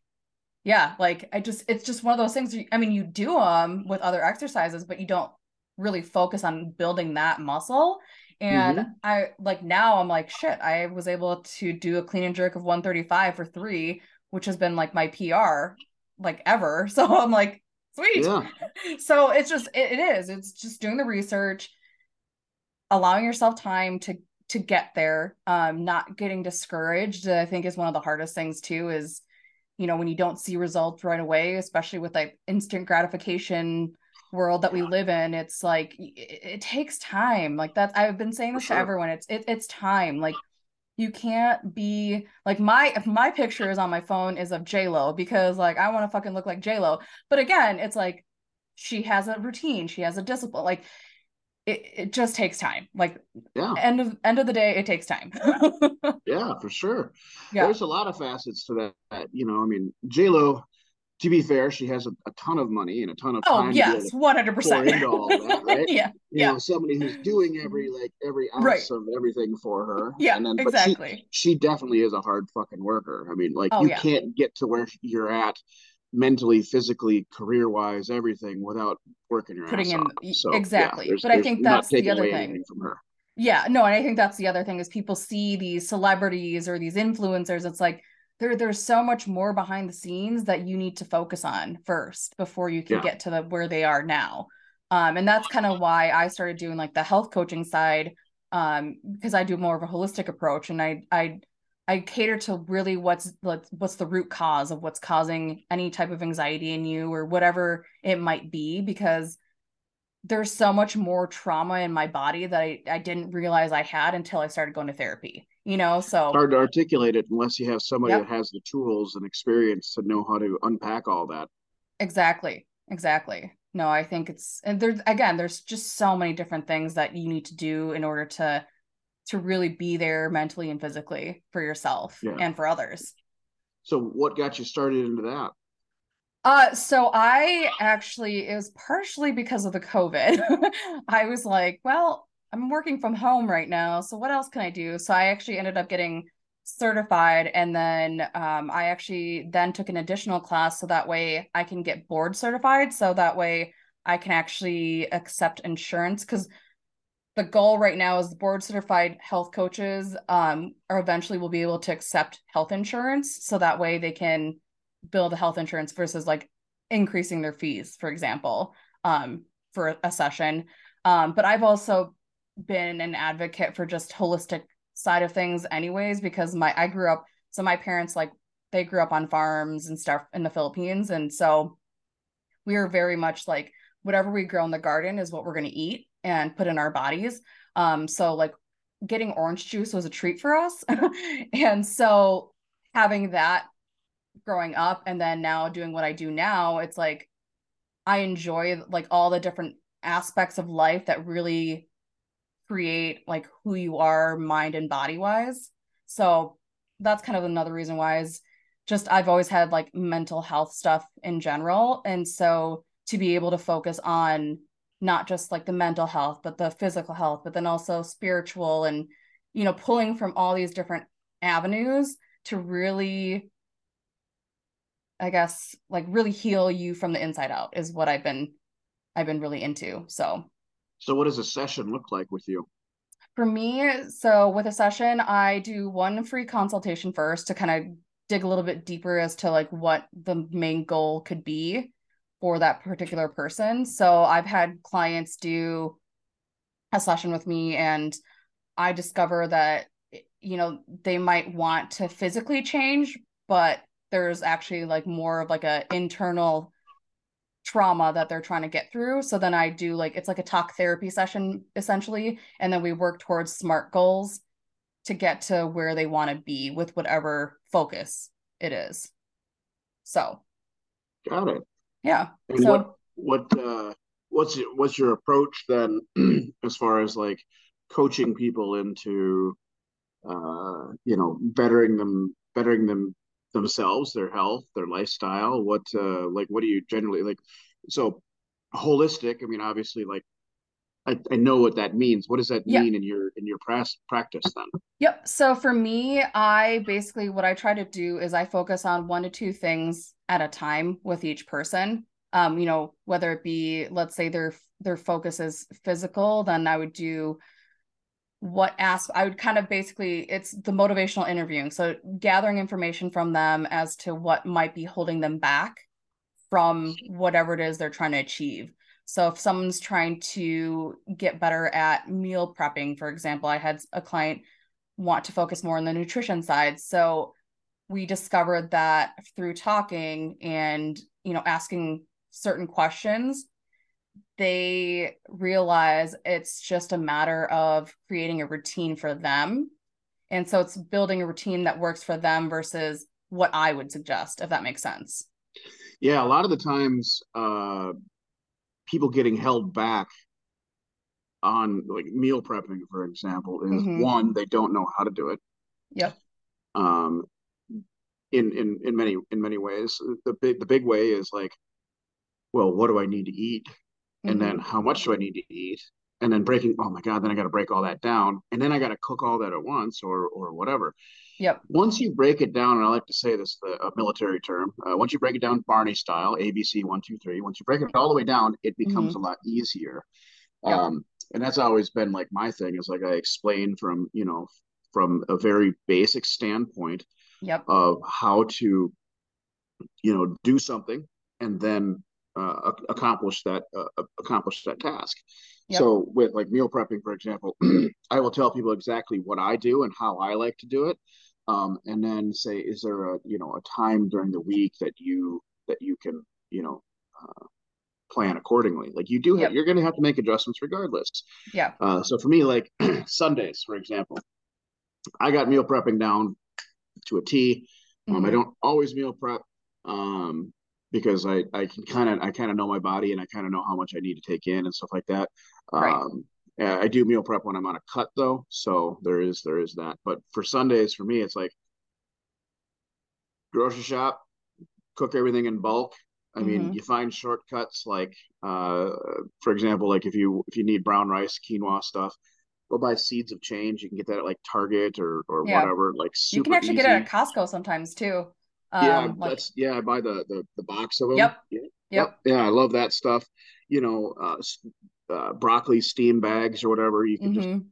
yeah like i just it's just one of those things you- i mean you do them with other exercises but you don't really focus on building that muscle and Mhm. i like now i'm like shit i was able to do a clean and jerk of 135 for three which has been like my pr like ever so i'm like Sweet. Yeah. So it's just it, it is. It's just doing the research, allowing yourself time to to get there, um, not getting discouraged. I think is one of the hardest things too. Is you know when you don't see results right away, especially with like instant gratification world that we live in it's like it, it takes time like that's i've been saying this sure. to everyone it's it, it's time like you can't be like my if my picture is on my phone is of j-lo because like i want to fucking look like j-lo but again it's like she has a routine she has a discipline like it, it just takes time like Yeah. end of end of the day it takes time Yeah, for sure. yeah There's a lot of facets to that. You know, I mean, J Lo. To be fair, she has a, a ton of money and a ton of oh time to be able yes to 100 percent right? yeah you yeah know, somebody who's doing every like every ounce Right. of everything for her. Yeah, and then, exactly. She, she definitely is a hard fucking worker. I mean, like Oh, you yeah. can't get to where you're at mentally, physically, career wise, everything without working your Putting ass in- off. So yeah, exactly. there's- But I think that's the other thing. from her. Yeah, no, and I think that's the other thing is people see these celebrities or these influencers. It's like there there's so much more behind the scenes that you need to focus on first before you can Yeah. get to the where they are now. Um, and that's kind of why I started doing like the health coaching side, um, because I do more of a holistic approach and I I I cater to really what's what's the root cause of what's causing any type of anxiety in you or whatever it might be because there's so much more trauma in my body that I, I didn't realize I had until I started going to therapy, you know? So Hard to articulate it unless you have somebody Yep. that has the tools and experience to know how to unpack all that. exactly, exactly. No, I think it's, and there's, again, there's just so many different things that you need to do in order to, to really be there mentally and physically for yourself Yeah. and for others. So, what got you started into that? Uh, so I actually it was partially because of the COVID. I was like, well, I'm working from home right now, so what else can I do? So I actually ended up getting certified, and then um, I actually then took an additional class so that way I can get board certified. So that way I can actually accept insurance because the goal right now is the board certified health coaches um, are eventually will be able to accept health insurance, so that way they can build a health insurance versus like increasing their fees, for example, um, for a session. Um, but I've also been an advocate for just holistic side of things anyways, because my I grew up so my parents like they grew up on farms and stuff in the Philippines. And so we are very much like whatever we grow in the garden is what we're gonna eat and put in our bodies. Um, so like getting orange juice was a treat for us. and so having that growing up and then now doing what I do now, it's like I enjoy like all the different aspects of life that really create like who you are mind and body wise. So that's kind of another reason why is just I've always had like mental health stuff in general and so to be able to focus on not just like the mental health but the physical health but then also spiritual and you know pulling from all these different avenues to really I guess like really heal you from the inside out is what I've been I've been really into. So So, what does a session look like with you? for me, so with a session, I do one free consultation first to kind of dig a little bit deeper as to like what the main goal could be for that particular person. So I've had clients do a session with me and I discover that you know they might want to physically change, but there's actually like more of like a internal trauma that they're trying to get through. So then I do like it's like a talk therapy session essentially, and then we work towards smart goals to get to where they want to be with whatever focus it is. So Got it. Yeah. And so what what uh what's your, what's your approach then as far as like coaching people into uh you know bettering them bettering them themselves their health their lifestyle what uh like what do you generally like so holistic i mean obviously like I, I know what that means what does that Yeah. mean in your in your pras- practice then Yep. So for me, I basically what I try to do is I focus on one to two things at a time with each person. Um, you know, whether it be let's say their their focus is physical, then I would do what ask I would kind of basically it's the motivational interviewing. So gathering information from them as to what might be holding them back from whatever it is they're trying to achieve. So if someone's trying to get better at meal prepping, for example, I had a client want to focus more on the nutrition side. So we discovered that through talking and, you know, asking certain questions, they realize it's just a matter of creating a routine for them. And so it's building a routine that works for them versus what I would suggest, if that makes sense. Yeah, a lot of the times uh people getting held back on like meal prepping, for example, is mm-hmm. one, they don't know how to do it. Yep. Um in in in many in many ways. The big the big way is like, well, what do I need to eat? and mm-hmm. then how much do I need to eat? And then breaking, oh my God, then I got to break all that down. And then I got to cook all that at once or or whatever. Yep. Once you break it down, and I like to say this, the a military term, uh, once you break it down Barney style, ABC one, two, three, once you break it all the way down, it becomes mm-hmm. a lot easier. Yep. Um, and that's always been like my thing is like I explain from, you know, from a very basic standpoint yep. of how to, you know, do something and then uh, accomplish that uh, accomplish that task. Yep. So with like meal prepping, for example, I will tell people exactly what I do and how I like to do it, um, and then say, is there a you know a time during the week that you that you can you know uh, plan accordingly? Like you do, have, yep. you're going to have to make adjustments regardless. Yeah. Uh, so for me, like Sundays, for example, I got meal prepping down to a T. Um, mm-hmm. I don't always meal prep. Um, because I I can kind of I kind of know my body and I kind of know how much I need to take in and stuff like that. Right. Um, I do meal prep when I'm on a cut though, so there is there is that. But for Sundays, for me, it's like grocery shop, cook everything in bulk. I mean, mm-hmm. you find shortcuts like, uh, for example, like if you if you need brown rice, quinoa stuff, go buy seeds of change. You can get that at like Target or or yeah. whatever. Like you can actually easy. get it at Costco sometimes too. Um, yeah, like, that's yeah. I buy the, the the box of them. Yep. Yeah. Yep. Yeah, I love that stuff. You know, uh, uh, broccoli steam bags or whatever. You can mm-hmm. just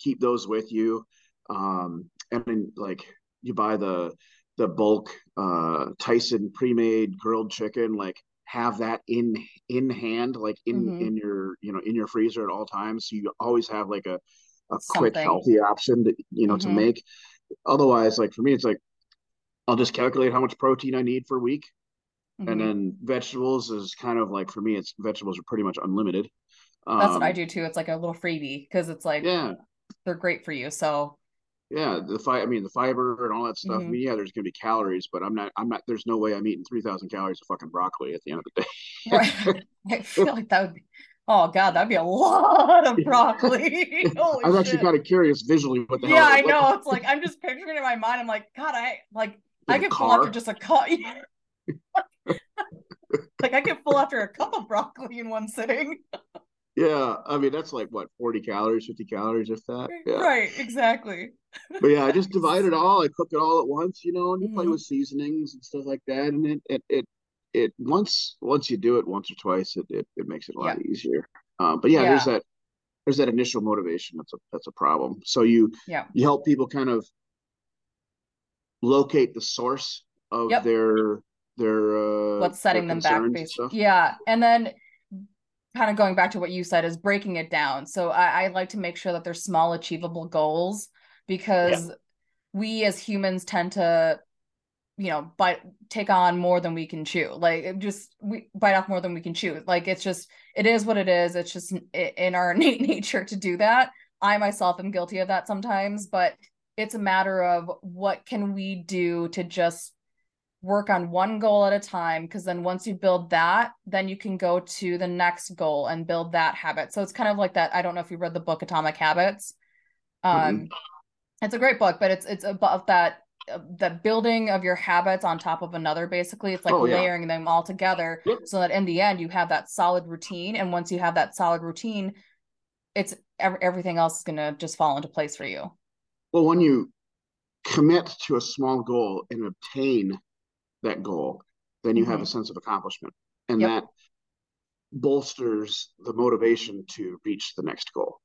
keep those with you. Um, and then like you buy the the bulk uh, Tyson pre-made grilled chicken. Like have that in in hand, like in mm-hmm. in your you know in your freezer at all times. So you always have like a a Something. quick healthy option that you know mm-hmm. to make. Otherwise, like for me, it's like I'll just calculate how much protein I need for a week. Mm-hmm. And then vegetables is kind of like for me, it's vegetables are pretty much unlimited. Um, That's what I um, do too. It's like a little freebie because it's like yeah, they're great for you. So yeah, the fi- I mean the fiber and all that stuff. Mm-hmm. I mean, yeah, there's gonna be calories, but I'm not I'm not there's no way I'm eating three thousand calories of fucking broccoli at the end of the day. right. I feel like that would be Oh god, that'd be a lot of broccoli. I'm shit. actually kind of curious visually what the yeah, hell. Yeah, I know. It's like I'm just picturing it in my mind. I'm like, God, I like I get full after just a cup. like I get full after a cup of broccoli in one sitting. yeah, I mean that's like what forty calories, fifty calories, if that. Yeah. Right, exactly. but yeah, I just divide it all. I cook it all at once, you know, and you mm-hmm. play with seasonings and stuff like that, and it it it it once once you do it once or twice, it it, it makes it a lot yeah. easier. Um, but yeah, yeah, there's that there's that initial motivation. That's a that's a problem. So you yeah you help people kind of locate the source of yep. their their uh what's setting them back basically yeah and then kind of going back to what you said is breaking it down. So i, I like to make sure that there's small achievable goals because yeah. we as humans tend to you know bite take on more than we can chew. Like just we bite off more than we can chew. Like it's just it is what it is. It's just in our innate nature to do that. I myself am guilty of that sometimes but it's a matter of what can we do to just work on one goal at a time because then once you build that then you can go to the next goal and build that habit. So it's kind of like that i don't know if you read the book atomic habits. Um mm-hmm. it's a great book but it's it's about that the building of your habits on top of another basically. It's like oh, layering them all together yep. so that in the end you have that solid routine. And once you have that solid routine it's everything else is going to just fall into place for you well, when you commit to a small goal and obtain that goal, then you mm-hmm. have a sense of accomplishment. And yep. that bolsters the motivation to reach the next goal.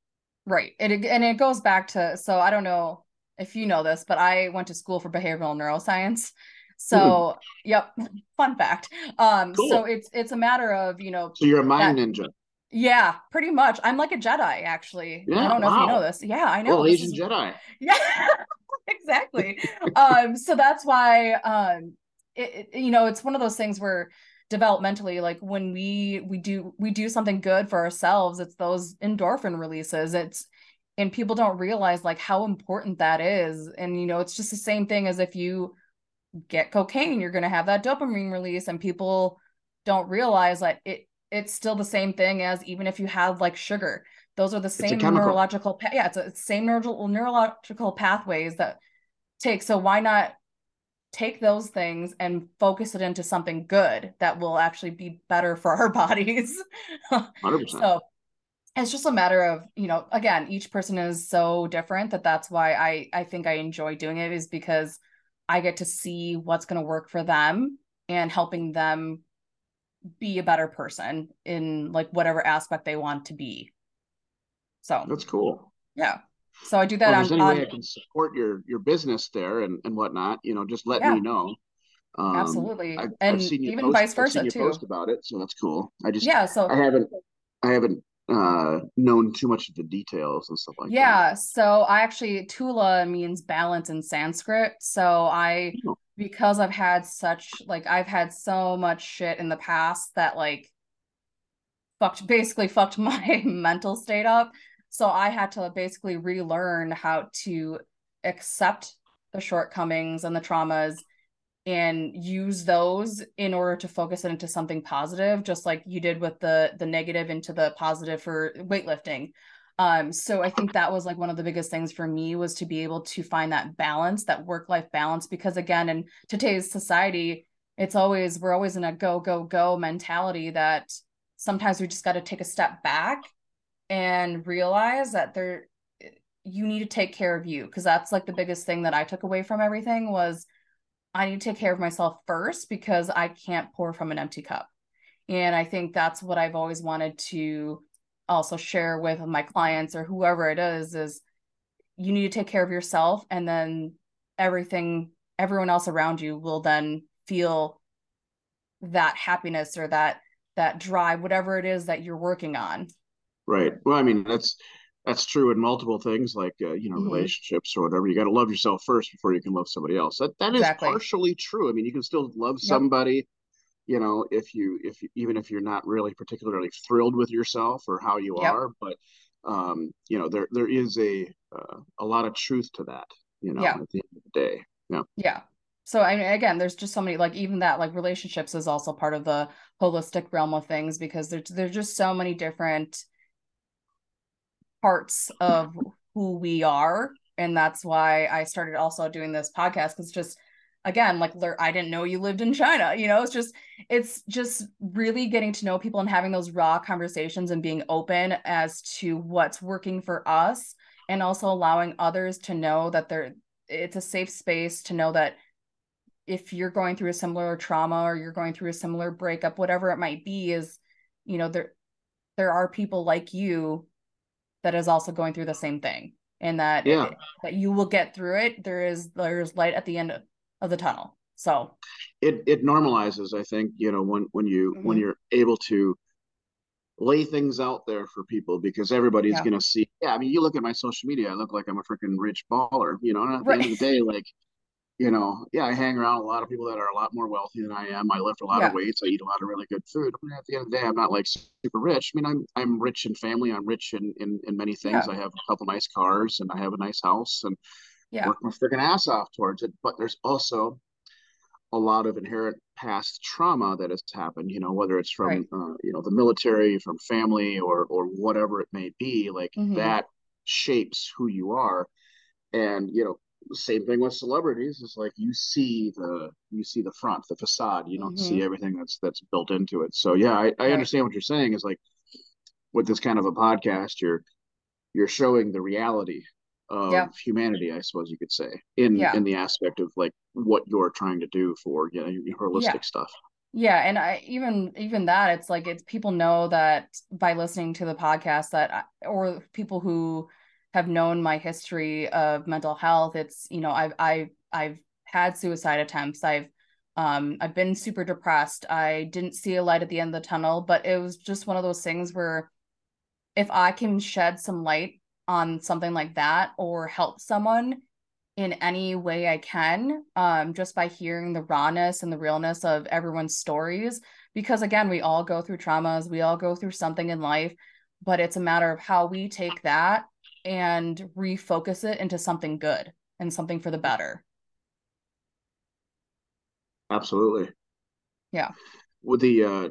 Right. It, and it goes back to so I don't know if you know this, but I went to school for behavioral neuroscience. So, yep, fun fact. Um, Cool. so it's it's a matter of, you know, So you're a mind That- ninja. Yeah, pretty much. I'm like a Jedi, actually. I Yeah, don't know if you know wow. this. Yeah, I know. Well, Asian is- Jedi. Yeah, exactly. um, so that's why um it, it- you know, it's one of those things where developmentally, like when we we do we do something good for ourselves, it's those endorphin releases. It's and people don't realize like how important that is. And you know, it's just the same thing as if you get cocaine, you're gonna have that dopamine release, and people don't realize that it it's still the same thing as even if you have like sugar. Those are the same neurological pa- yeah, it's the same neuro- neurological pathways that take. So why not take those things and focus it into something good that will actually be better for our bodies? 100%. so it's just a matter of you know again each person is so different that that's why i i think i enjoy doing it is because i get to see what's going to work for them and helping them be a better person in like whatever aspect they want to be so That's cool. yeah so i do Well, that there's on, any way on I can support your your business there and, and whatnot, you know, just let Yeah. me know. Um, absolutely I've, and I've even post, vice versa too post about it, so that's cool. I just yeah so I haven't I haven't uh known too much of the details and stuff like that. yeah so i actually tula means balance in sanskrit so i Oh. Because i've had such like i've had so much shit in the past that like fucked basically fucked my mental state up. So i had to basically relearn how to accept the shortcomings and the traumas and use those in order to focus it into something positive just like you did with the the negative into the positive for weightlifting um so i think that was like one of the biggest things for me was to be able to find that balance that work life balance because again in today's society it's always we're always in a go go go mentality that sometimes we just got to take a step back and realize that there you need to take care of you because that's like the biggest thing that i took away from everything was I need to take care of myself first because I can't pour from an empty cup. And I think that's what I've always wanted to also share with my clients or whoever it is is you need to take care of yourself and then everything everyone else around you will then feel that happiness or that that drive whatever it is that you're working on. Right. Well, I mean, that's that's true in multiple things like uh, you know Mhm. relationships or whatever. You got to love yourself first before you can love somebody else. That that is Exactly. partially true. I mean, you can still love Yep. somebody, you know, if you if you, even if you're not really particularly thrilled with yourself or how you Yep. are, but um, you know, there there is a uh, a lot of truth to that. You know, Yeah. at the end of the day. Yeah. Yeah. So I mean, again, there's just so many like even that like relationships is also part of the holistic realm of things because there's there's just so many different parts of who we are, and that's why I started also doing this podcast because just again like I didn't know you lived in China, you know, it's just it's just really getting to know people and having those raw conversations and being open as to what's working for us and also allowing others to know that they're it's a safe space to know that if you're going through a similar trauma or you're going through a similar breakup whatever it might be is you know there there are people like you that is also going through the same thing and that Yeah. that you will get through it there is there's light at the end of, of the tunnel so it it normalizes i think you know when when you when Mhm. you're able to lay things out there for people because everybody's Yeah. gonna see yeah i mean you look at my social media i look like i'm a freaking rich baller you know and at the end of the day like you know yeah i hang around a lot of people that are a lot more wealthy than i am i lift a lot Yeah. of weights i eat a lot of really good food I mean, at the end of the day i'm not like super rich i mean i'm i'm rich in family i'm rich in in, in many things Yeah. i have a couple nice cars and i have a nice house and yeah work my freaking ass off towards it. But there's also a lot of inherent past trauma that has happened. You know, whether it's from Right. uh, you know the military, from family, or or whatever it may be. Like Mhm. that shapes who you are. And you know, same thing with celebrities. It's like you see the you see the front, the facade. You don't see everything that's that's built into it. So yeah, I, I Mm-hmm. Right. understand what you're saying. Is like with this kind of a podcast, you're you're showing the reality of Yeah. humanity, I suppose you could say, in Yeah. in the aspect of like what you're trying to do for you know your holistic Yeah. stuff. Yeah, and I even even that it's like it's people know that by listening to the podcast that I, or people who have known my history of mental health, it's you know I've I've I've had suicide attempts, I've Um, I've been super depressed. I didn't see a light at the end of the tunnel, but it was just one of those things where if I can shed some light on something like that or help someone in any way I can, um, just by hearing the rawness and the realness of everyone's stories. Because again, we all go through traumas, we all go through something in life, but it's a matter of how we take that and refocus it into something good and something for the better. Absolutely. Yeah. With the uh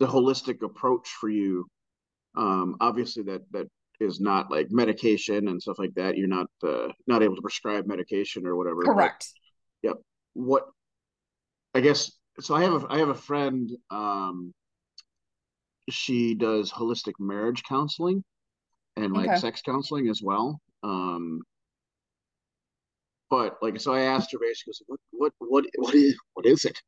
the holistic approach for you, um, obviously that that is not like medication and stuff like that. You're not uh, not able to prescribe medication or whatever. Correct. But, yep. What I guess so. I have a I have a friend. Um, she does holistic marriage counseling and like Okay. sex counseling as well. Um, but like so I asked her basically what what what what is what is it?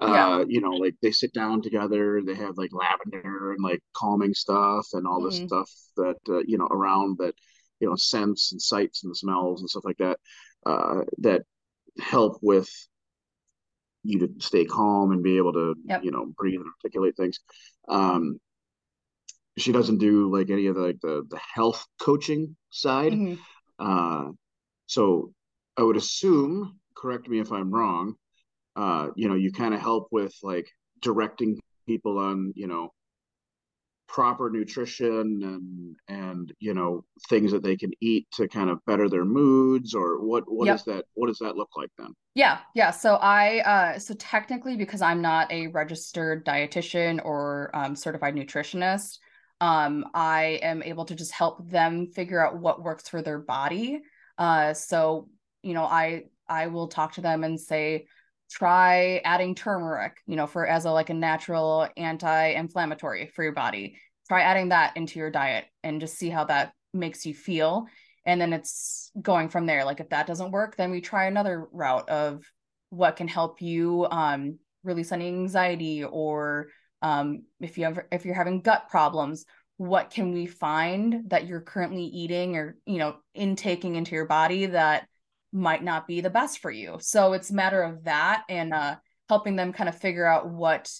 Yeah. Uh, you know, like they sit down together, they have like lavender and like calming stuff and all this Mhm. stuff that uh, you know around that you know scents and sights and smells and stuff like that uh, that help with you to stay calm and be able to Yep. you know breathe and articulate things. Um, she doesn't do like any of the like the the health coaching side. Mhm. Uh, so I would assume, correct me if I'm wrong, uh, you know, you kind of help with like directing people on, you know, proper nutrition and and you know things that they can eat to kind of better their moods or what what Yep. is that what does that look like then? Yeah, yeah. So I uh so technically because I'm not a registered dietitian or um certified nutritionist, um I am able to just help them figure out what works for their body. Uh so, you know, I I will talk to them and say try adding turmeric, you know, for as a like a natural anti-inflammatory for your body. Try adding that into your diet and just see how that makes you feel and then it's going from there like if that doesn't work then we try another route of what can help you um, release any anxiety or um, if you have if you're having gut problems what can we find that you're currently eating or you know intaking into your body that might not be the best for you so it's a matter of that and uh, helping them kind of figure out what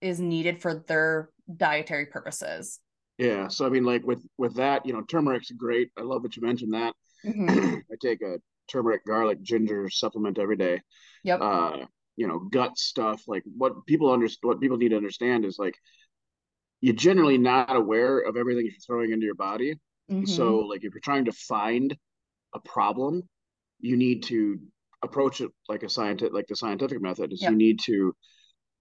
is needed for their dietary purposes Yeah, so I mean like with with that, you know, turmeric's great. I love that you mentioned that. Mhm. I take a turmeric, garlic, ginger supplement every day. yep uh you know gut stuff like what people understand what people need to understand is like you're generally not aware of everything you're throwing into your body Mhm. so like if you're trying to find a problem you need to approach it like a scientist like the scientific method is Yep. you need to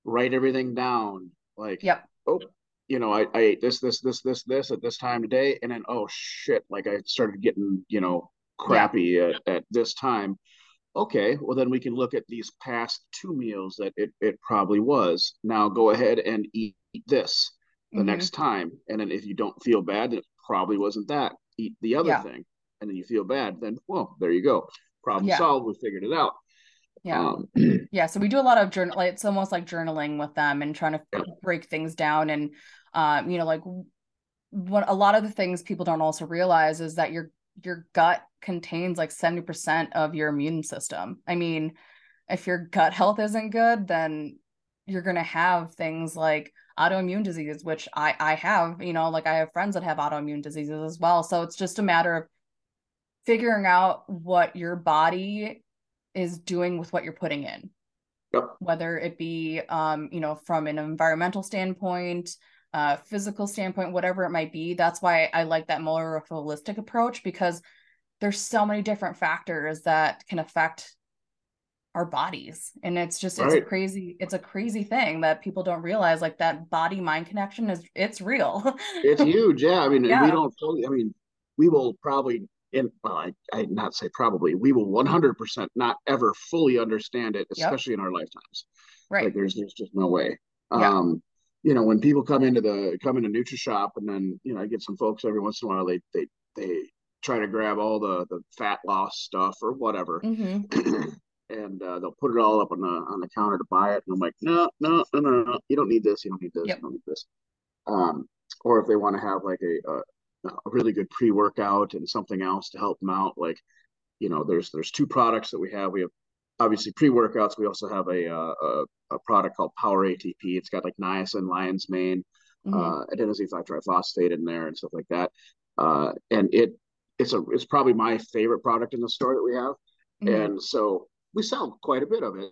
write everything down like Yep. oh you know I, I ate this this this this this at this time today and then oh shit like i started getting you know crappy at, at this time okay, well then we can look at these past two meals that it, it probably was. Now go ahead and eat this the Mhm. next time. And then if you don't feel bad, it probably wasn't that. Eat the other Yeah. thing. And then you feel bad, then well, there you go. Problem Yeah. solved. We figured it out. Yeah. Um, Yeah. So we do a lot of journal, like it's almost like journaling with them and trying to Yeah. break things down. And, um, you know, like what a lot of the things people don't also realize is that your your gut contains like 70% of your immune system. I mean, if your gut health isn't good, then you're gonna have things like autoimmune disease, which I I have, you know, like I have friends that have autoimmune diseases as well. So it's just a matter of figuring out what your body is doing with what you're putting in Yep. whether it be um you know from an environmental standpoint uh physical standpoint whatever it might be that's why i like that more of holistic approach because there's so many different factors that can affect our bodies and it's just it's a crazy it's a crazy thing that people don't realize like that body mind connection is it's real it's huge. Yeah. I mean, and we don't I mean, we will probably well, I, I not say probably, we will 100% not ever fully understand it, Yep. especially in our lifetimes. right Like there's there's just no way. Yeah. Um, you know, when people come into the come into NutriShop and then, you know, I get some folks every once in a while, they they they try to grab all the the fat loss stuff or whatever. hmm and uh, they'll put it all up on the on the counter to buy it. And I'm like, no, no, no, no, no. You don't need this. You don't need this. Yep. You don't need this. Um, or if they want to have like a, a a really good pre workout and something else to help them out, like you know, there's there's two products that we have. We have obviously pre-workouts. We also have a, uh, a, a product called Power ATP. It's got like niacin, lion's mane, mm-hmm. uh, adenosine triphosphate in there and stuff like that. Uh, and it it's a it's probably my favorite product in the store that we have, mm-hmm. and so we sell quite a bit of it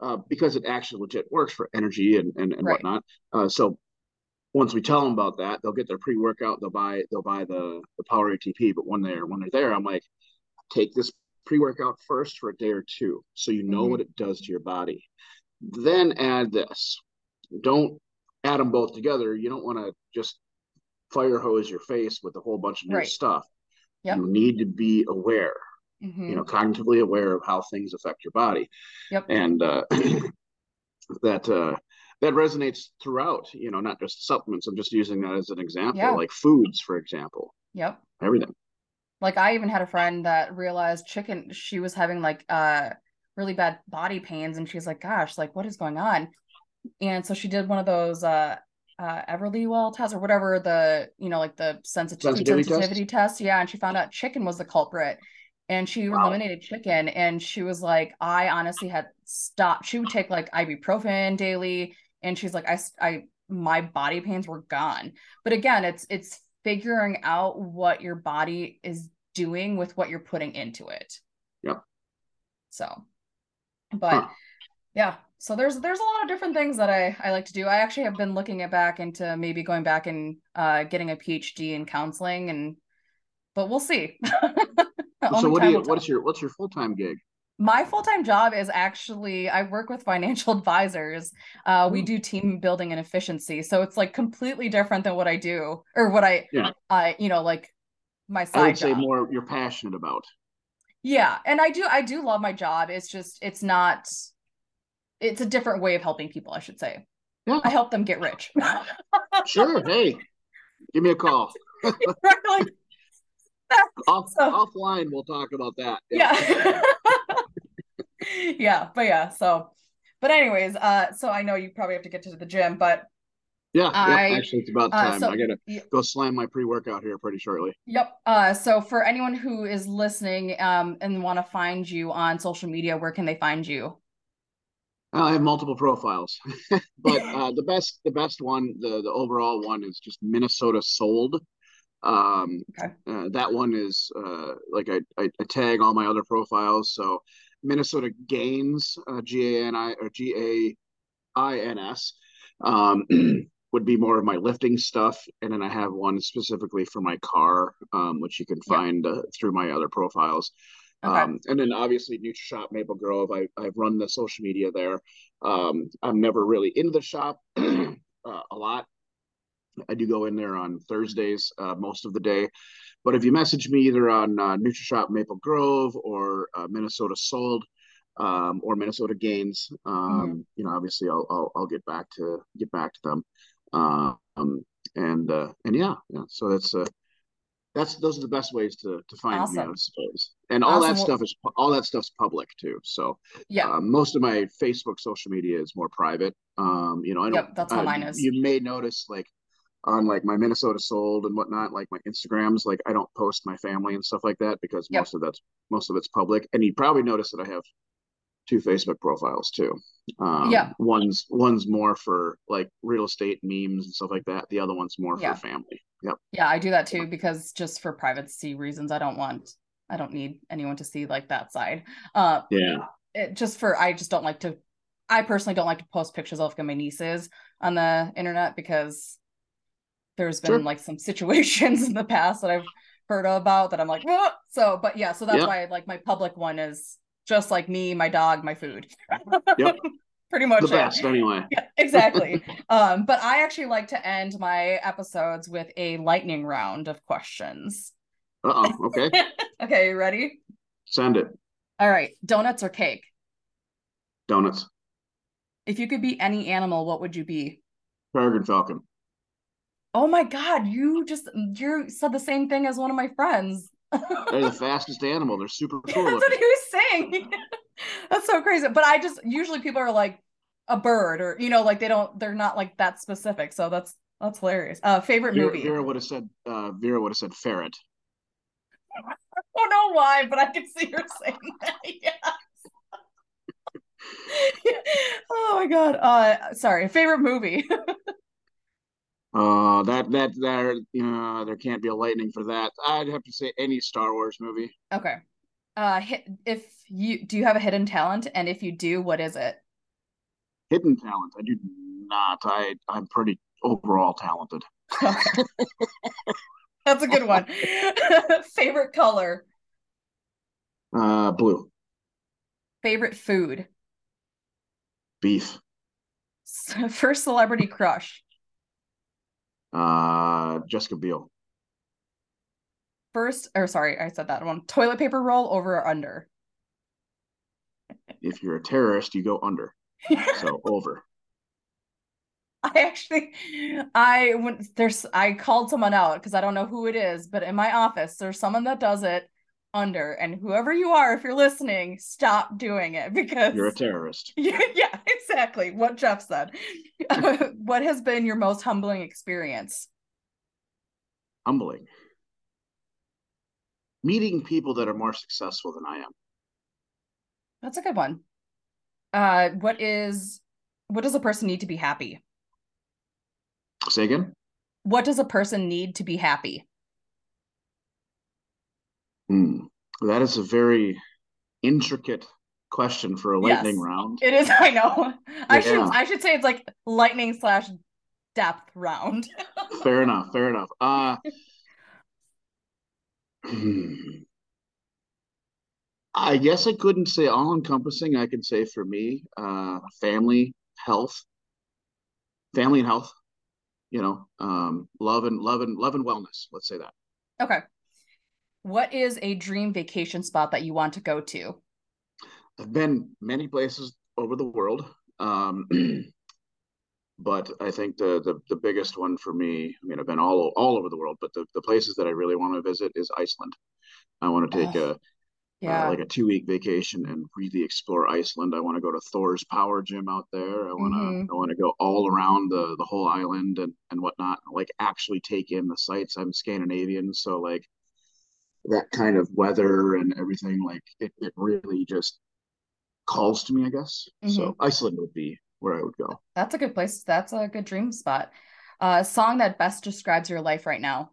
uh, because it actually legit works for energy and and, and right. whatnot. Uh, so once we tell them about that, they'll get their pre workout. They'll buy they'll buy the the Power ATP. But when they're when they're there, I'm like, take this pre workout first for a day or two, so you know mm-hmm. what it does to your body. Then add this. Don't add them both together. You don't want to just fire hose your face with a whole bunch of new right. stuff. Yep. You need to be aware, mm-hmm. you know, cognitively aware of how things affect your body. Yep. And uh, that uh, that resonates throughout, you know, not just supplements. I'm just using that as an example, yeah. like foods, for example. Yep. Everything. Like I even had a friend that realized chicken, she was having like uh really bad body pains and she's like, gosh, like what is going on? And so she did one of those uh uh Everlywell tests or whatever the you know like the sensitivity sensitivity, sensitivity test. test. Yeah, and she found out chicken was the culprit and she wow. eliminated chicken and she was like i honestly had stopped she would take like ibuprofen daily and she's like i i my body pains were gone. But again it's it's figuring out what your body is doing with what you're putting into it. Yep. So but huh. yeah so there's there's a lot of different things that i i like to do. I actually have been looking at back into maybe going back and uh getting a phd in counseling and but we'll see. So what do you what's your what's your full-time gig my full-time job is actually i work with financial advisors uh, we hmm. do team building and efficiency so it's like completely different than what i do or what i yeah. uh, you know like my side i would say more you're passionate about yeah and i do i do love my job it's just it's not it's a different way of helping people i should say yeah. i help them get rich sure hey give me a call Off, so, offline, we'll talk about that. Yeah. Yeah. but yeah, so but anyways, uh so I know you probably have to get to the gym, but yeah, I, yep, actually it's about uh, time. Uh, so, I gotta go slam my pre-workout here pretty shortly. Yep. Uh so for anyone who is listening um and want to find you on social media, where can they find you? I have multiple profiles, but uh, the best the best one, the the overall one is just Minnesota Sold. Um, okay. Uh, that one is uh, like I, I, I, tag all my other profiles. So Minnesota Gains, uh, G A N I or G A I N S, um, would be more of my lifting stuff, and then I have one specifically for my car, um, which you can find uh, through my other profiles. Okay. Um, and then obviously NutriShop Maple Grove. I, I've run the social media there. Um, I'm never really in the shop uh, a lot I do go in there on Thursdays uh, most of the day. But if you message me either on uh, NutriShop Maple Grove or uh, Minnesota Sold um, or Minnesota Gains, um, mm-hmm. you know, obviously I'll, I'll, I'll get back to get back to them. Um, and uh, and yeah, yeah. So that's uh, that's those are the best ways to to find awesome. me, I suppose. And all awesome. that stuff is all that stuff's public too. So yeah, uh, most of my Facebook social media is more private. Um, you know, I don't. Yep, that's how uh, mine is. You may notice like on like my Minnesota sold and whatnot, like my Instagrams, like I don't post my family and stuff like that because yep. most of that's most of it's public. And you probably notice that I have two Facebook profiles too. Um, yeah. One's one's more for like real estate memes and stuff like that. The other one's more yeah. for family. Yep. Yeah, I do that too because just for privacy reasons, I don't want I don't need anyone to see like that side. Uh, yeah. It, just for I just don't like to. I personally don't like to post pictures of like my nieces on the internet because there's been sure. like some situations in the past that I've heard about that I'm like, what? so, but yeah, so that's yep. why like my public one is just like me, my dog, my food. Yep. Pretty much the best anyway. Yeah, exactly. um, but I actually like to end my episodes with a lightning round of questions. Uh oh. Okay. okay, you ready? Send it. All right. Donuts or cake? Donuts. If you could be any animal, what would you be? Peregrine falcon. Oh my god, you just you said the same thing as one of my friends. They're the fastest animal. They're super cool. That's what he was saying. That's so crazy. But I just usually people are like a bird or you know, like they don't they're not like that specific. So that's that's hilarious. Uh favorite Vera, movie. Vera would have said uh Vera would have said ferret. I don't know why, but I can see her saying that. Oh my god. Uh sorry, favorite movie. Uh, that that there, you know, there can't be a lightning for that. I'd have to say any Star Wars movie. okay. Uh if you do you have a hidden talent and if you do, what is it? Hidden talent. I do not. I I'm pretty overall talented. Okay. That's a good one. favorite color, Uh, blue favorite food, beef. First celebrity crush, Uh, Jessica Biel. first or sorry, I said that one. Toilet paper roll over or under? If you're a terrorist, you go under. So over. I actually, I went there's I called someone out because I don't know who it is, but in my office there's someone that does it under, and whoever you are, if you're listening, stop doing it because You're a terrorist. yeah, yeah, exactly what Jeff said. what has been your most humbling experience? Humbling. Meeting people that are more successful than I am. That's a good one. Uh, what is what does a person need to be happy? Say again. What does a person need to be happy? Hmm. That is a very intricate question for a lightning Yes. round. It is, I know. I should I should say it's like lightning slash depth round. fair enough. Fair enough. Uh, I guess I couldn't say all encompassing. I could say for me, uh, family, health, family and health, you know, um, love and love and love and wellness. Let's say that. Okay. What is a dream vacation spot that you want to go to? I've been many places over the world. Um, but I think the, the the biggest one for me, I mean, I've been all all over the world, but the, the places that I really want to visit is Iceland. I want to take Oh, a Yeah. uh, like a two week vacation and really explore Iceland. I want to go to Thor's power gym out there. I want to Mhm. I want to go all around the the whole island and and whatnot. Like actually take in the sights. I'm Scandinavian, so like that kind of weather and everything, like it it really just calls to me, I guess. So Iceland would be where I would go. That's a good place. That's a good dream spot. Uh, song that best describes your life right now.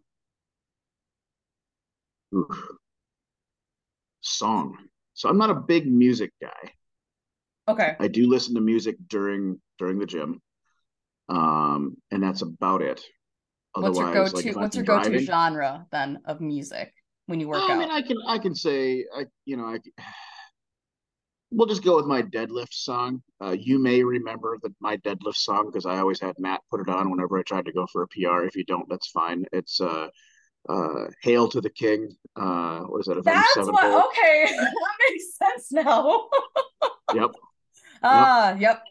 Oof. Song. So I'm not a big music guy. Okay. I do listen to music during during the gym, um, and that's about it. What's your go-to like what's your go-to driving- genre then of music when you work I out? mean, I can I can say I you know I we'll just go with my deadlift song. Uh, you may remember that my deadlift song because I always had Matt put it on whenever I tried to go for a PR. If you don't, that's fine. It's uh uh Hail to the King. Uh, what is that? That's what okay. that makes sense now. Yep. Ah, yep. That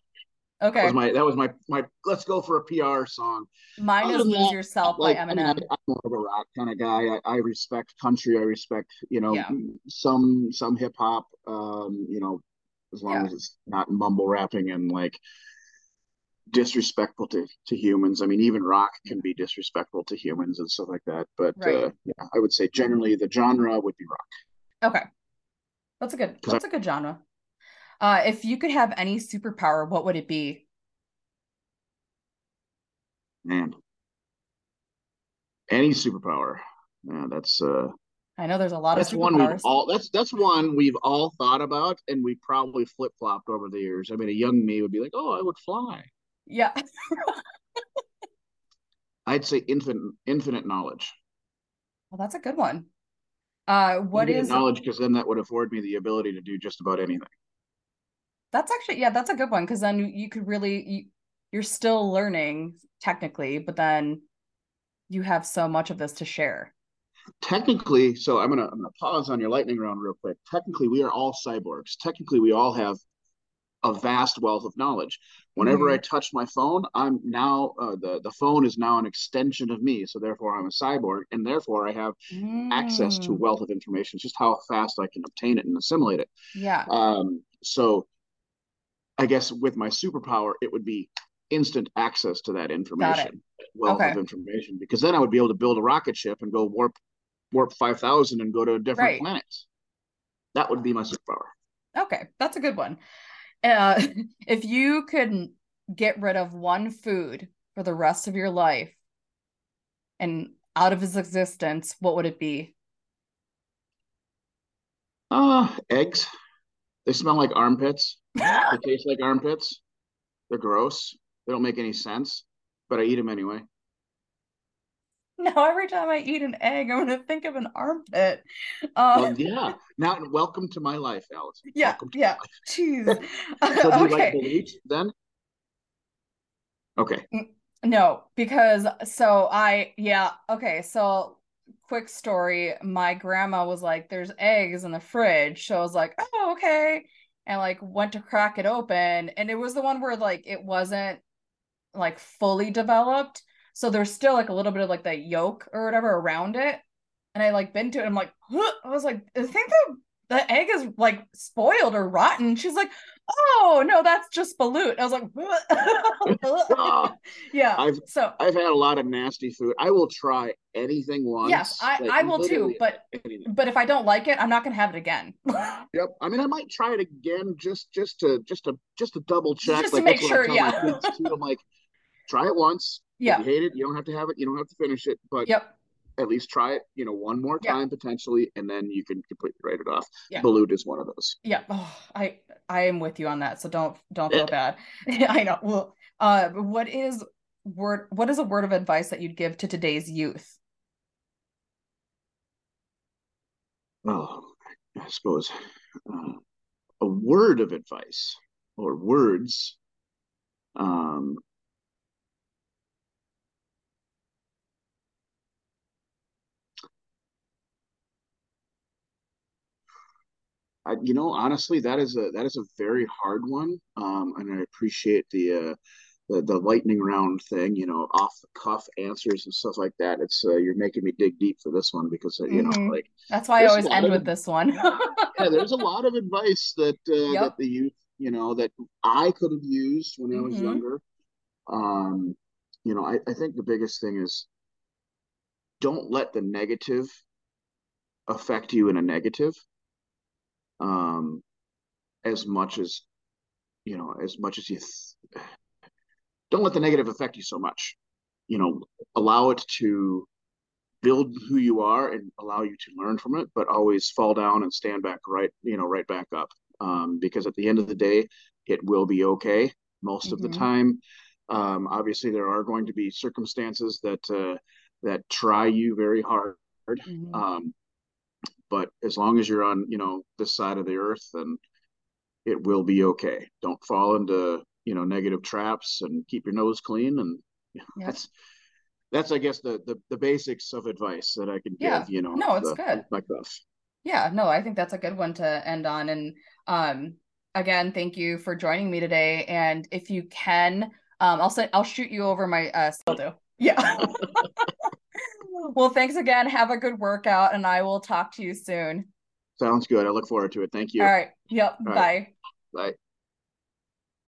Okay. was my that was my my let's go for a PR song. Mine is Lose Yourself like by I Eminem. I, am more of a rock kind of guy. I, I respect country. I respect you know Yeah. some some hip hop. Um, you know, as long Yeah. as it's not mumble rapping and like disrespectful to to humans. I mean, even rock can be disrespectful to humans and stuff like that. But Right. uh, yeah, I would say generally the genre would be rock. Okay. That's a good that's a good genre. Uh if you could have any superpower, what would it be? Man, any superpower. Yeah, that's uh I know there's a lot That's of one we've all that's that's one we've all thought about and we probably flip flopped over the years. I mean, a young me would be like, "Oh, I would fly." Yeah. I'd say infinite infinite knowledge. Well, that's a good one. Uh what infinite is knowledge? Because then that would afford me the ability to do just about anything. That's actually yeah, that's a good one because then you could really you, you're still learning technically, but then you have so much of this to share. Technically, so I'm gonna I'm gonna pause on your lightning round real quick. Technically, we are all cyborgs. Technically, we all have a vast wealth of knowledge. Whenever Mhm. I touch my phone, I'm now uh, the the phone is now an extension of me. So therefore, I'm a cyborg, and therefore I have access to Mm, wealth of information. It's just how fast I can obtain it and assimilate it. yeah. Um, so I guess with my superpower, it would be instant access to that information, wealth Okay. of information, because then I would be able to build a rocket ship and go warp warp five thousand and go to different Right. planets. That would be my superpower. Okay, that's a good one. Uh, if you could get rid of one food for the rest of your life and out of his existence, what would it be? Uh, eggs. They smell like armpits. They taste like armpits. They're gross. They don't make any sense, but I eat them anyway. Now every time I eat an egg, I'm gonna think of an armpit. Um, well, yeah. Now, welcome to my life, Alice. Yeah, yeah. Jeez. so do you like balut then? Okay. No, because so I yeah okay so quick story. My grandma was like, "There's eggs in the fridge," so I was like, "Oh okay," and like went to crack it open, and it was the one where like it wasn't like fully developed so there's still like a little bit of like the yolk or whatever around it. And I like been to it. I'm like, huh? I was like, I think the the egg is like spoiled or rotten. She's like, oh no, that's just balut. I was like, yeah. I've so I've had a lot of nasty food. I will try anything once. Yes, I, like, I will too. But anything. but if I don't like it, I'm not gonna have it again. yep. I mean, I might try it again just just to just to just to double check. Just like, to make sure. Yeah. I'm like, try it once. Yeah. If you hate it, you don't have to have it. You don't have to finish it, but yep. At least try it, you know, one more time yep. potentially, and then you can completely write it off. Yeah. Balut is one of those. Yeah. Oh, I I am with you on that. So don't don't feel bad. I know. Well, uh, what is word? What is a word of advice that you'd give to today's youth? Oh, I suppose uh, a word of advice or words um, I, you know, honestly, that is a that is a very hard one, um, and I appreciate the uh, the the lightning round thing. You know, off the cuff answers and stuff like that. It's uh, you're making me dig deep for this one because uh, you mm-hmm. know, like that's why I always end of, with this one. yeah, there's a lot of advice that uh, yep. that the youth, you know, that I could have used when mm-hmm. I was mm-hmm. younger. Um, you know, I, I think the biggest thing is don't let the negative affect you in a negative um, as much as you know, as much as you th- don't let the negative affect you so much. You know, allow it to build who you are and allow you to learn from it, but always fall down and stand back right, you know, right back up. Um, because at the end of the day, it will be okay most mm-hmm. of the mm-hmm. time. Um, obviously, there are going to be circumstances that uh, that try you very hard. Mm-hmm. Um, but as long as you're on, you know, this side of the earth, then it will be okay. Don't fall into, you know, negative traps and keep your nose clean. And you know, that's that's I guess the, the the basics of advice that I can yeah. give, you know. No, it's the, good. My stuff. Yeah, no, I think that's a good one to end on. And um again, thank you for joining me today. And if you can, um I'll say I'll shoot you over my uh still do. Yeah. well, thanks again. Have a good workout, and I will talk to you soon. Sounds good. I look forward to it. Thank you. All right. Yep. All Bye. Bye.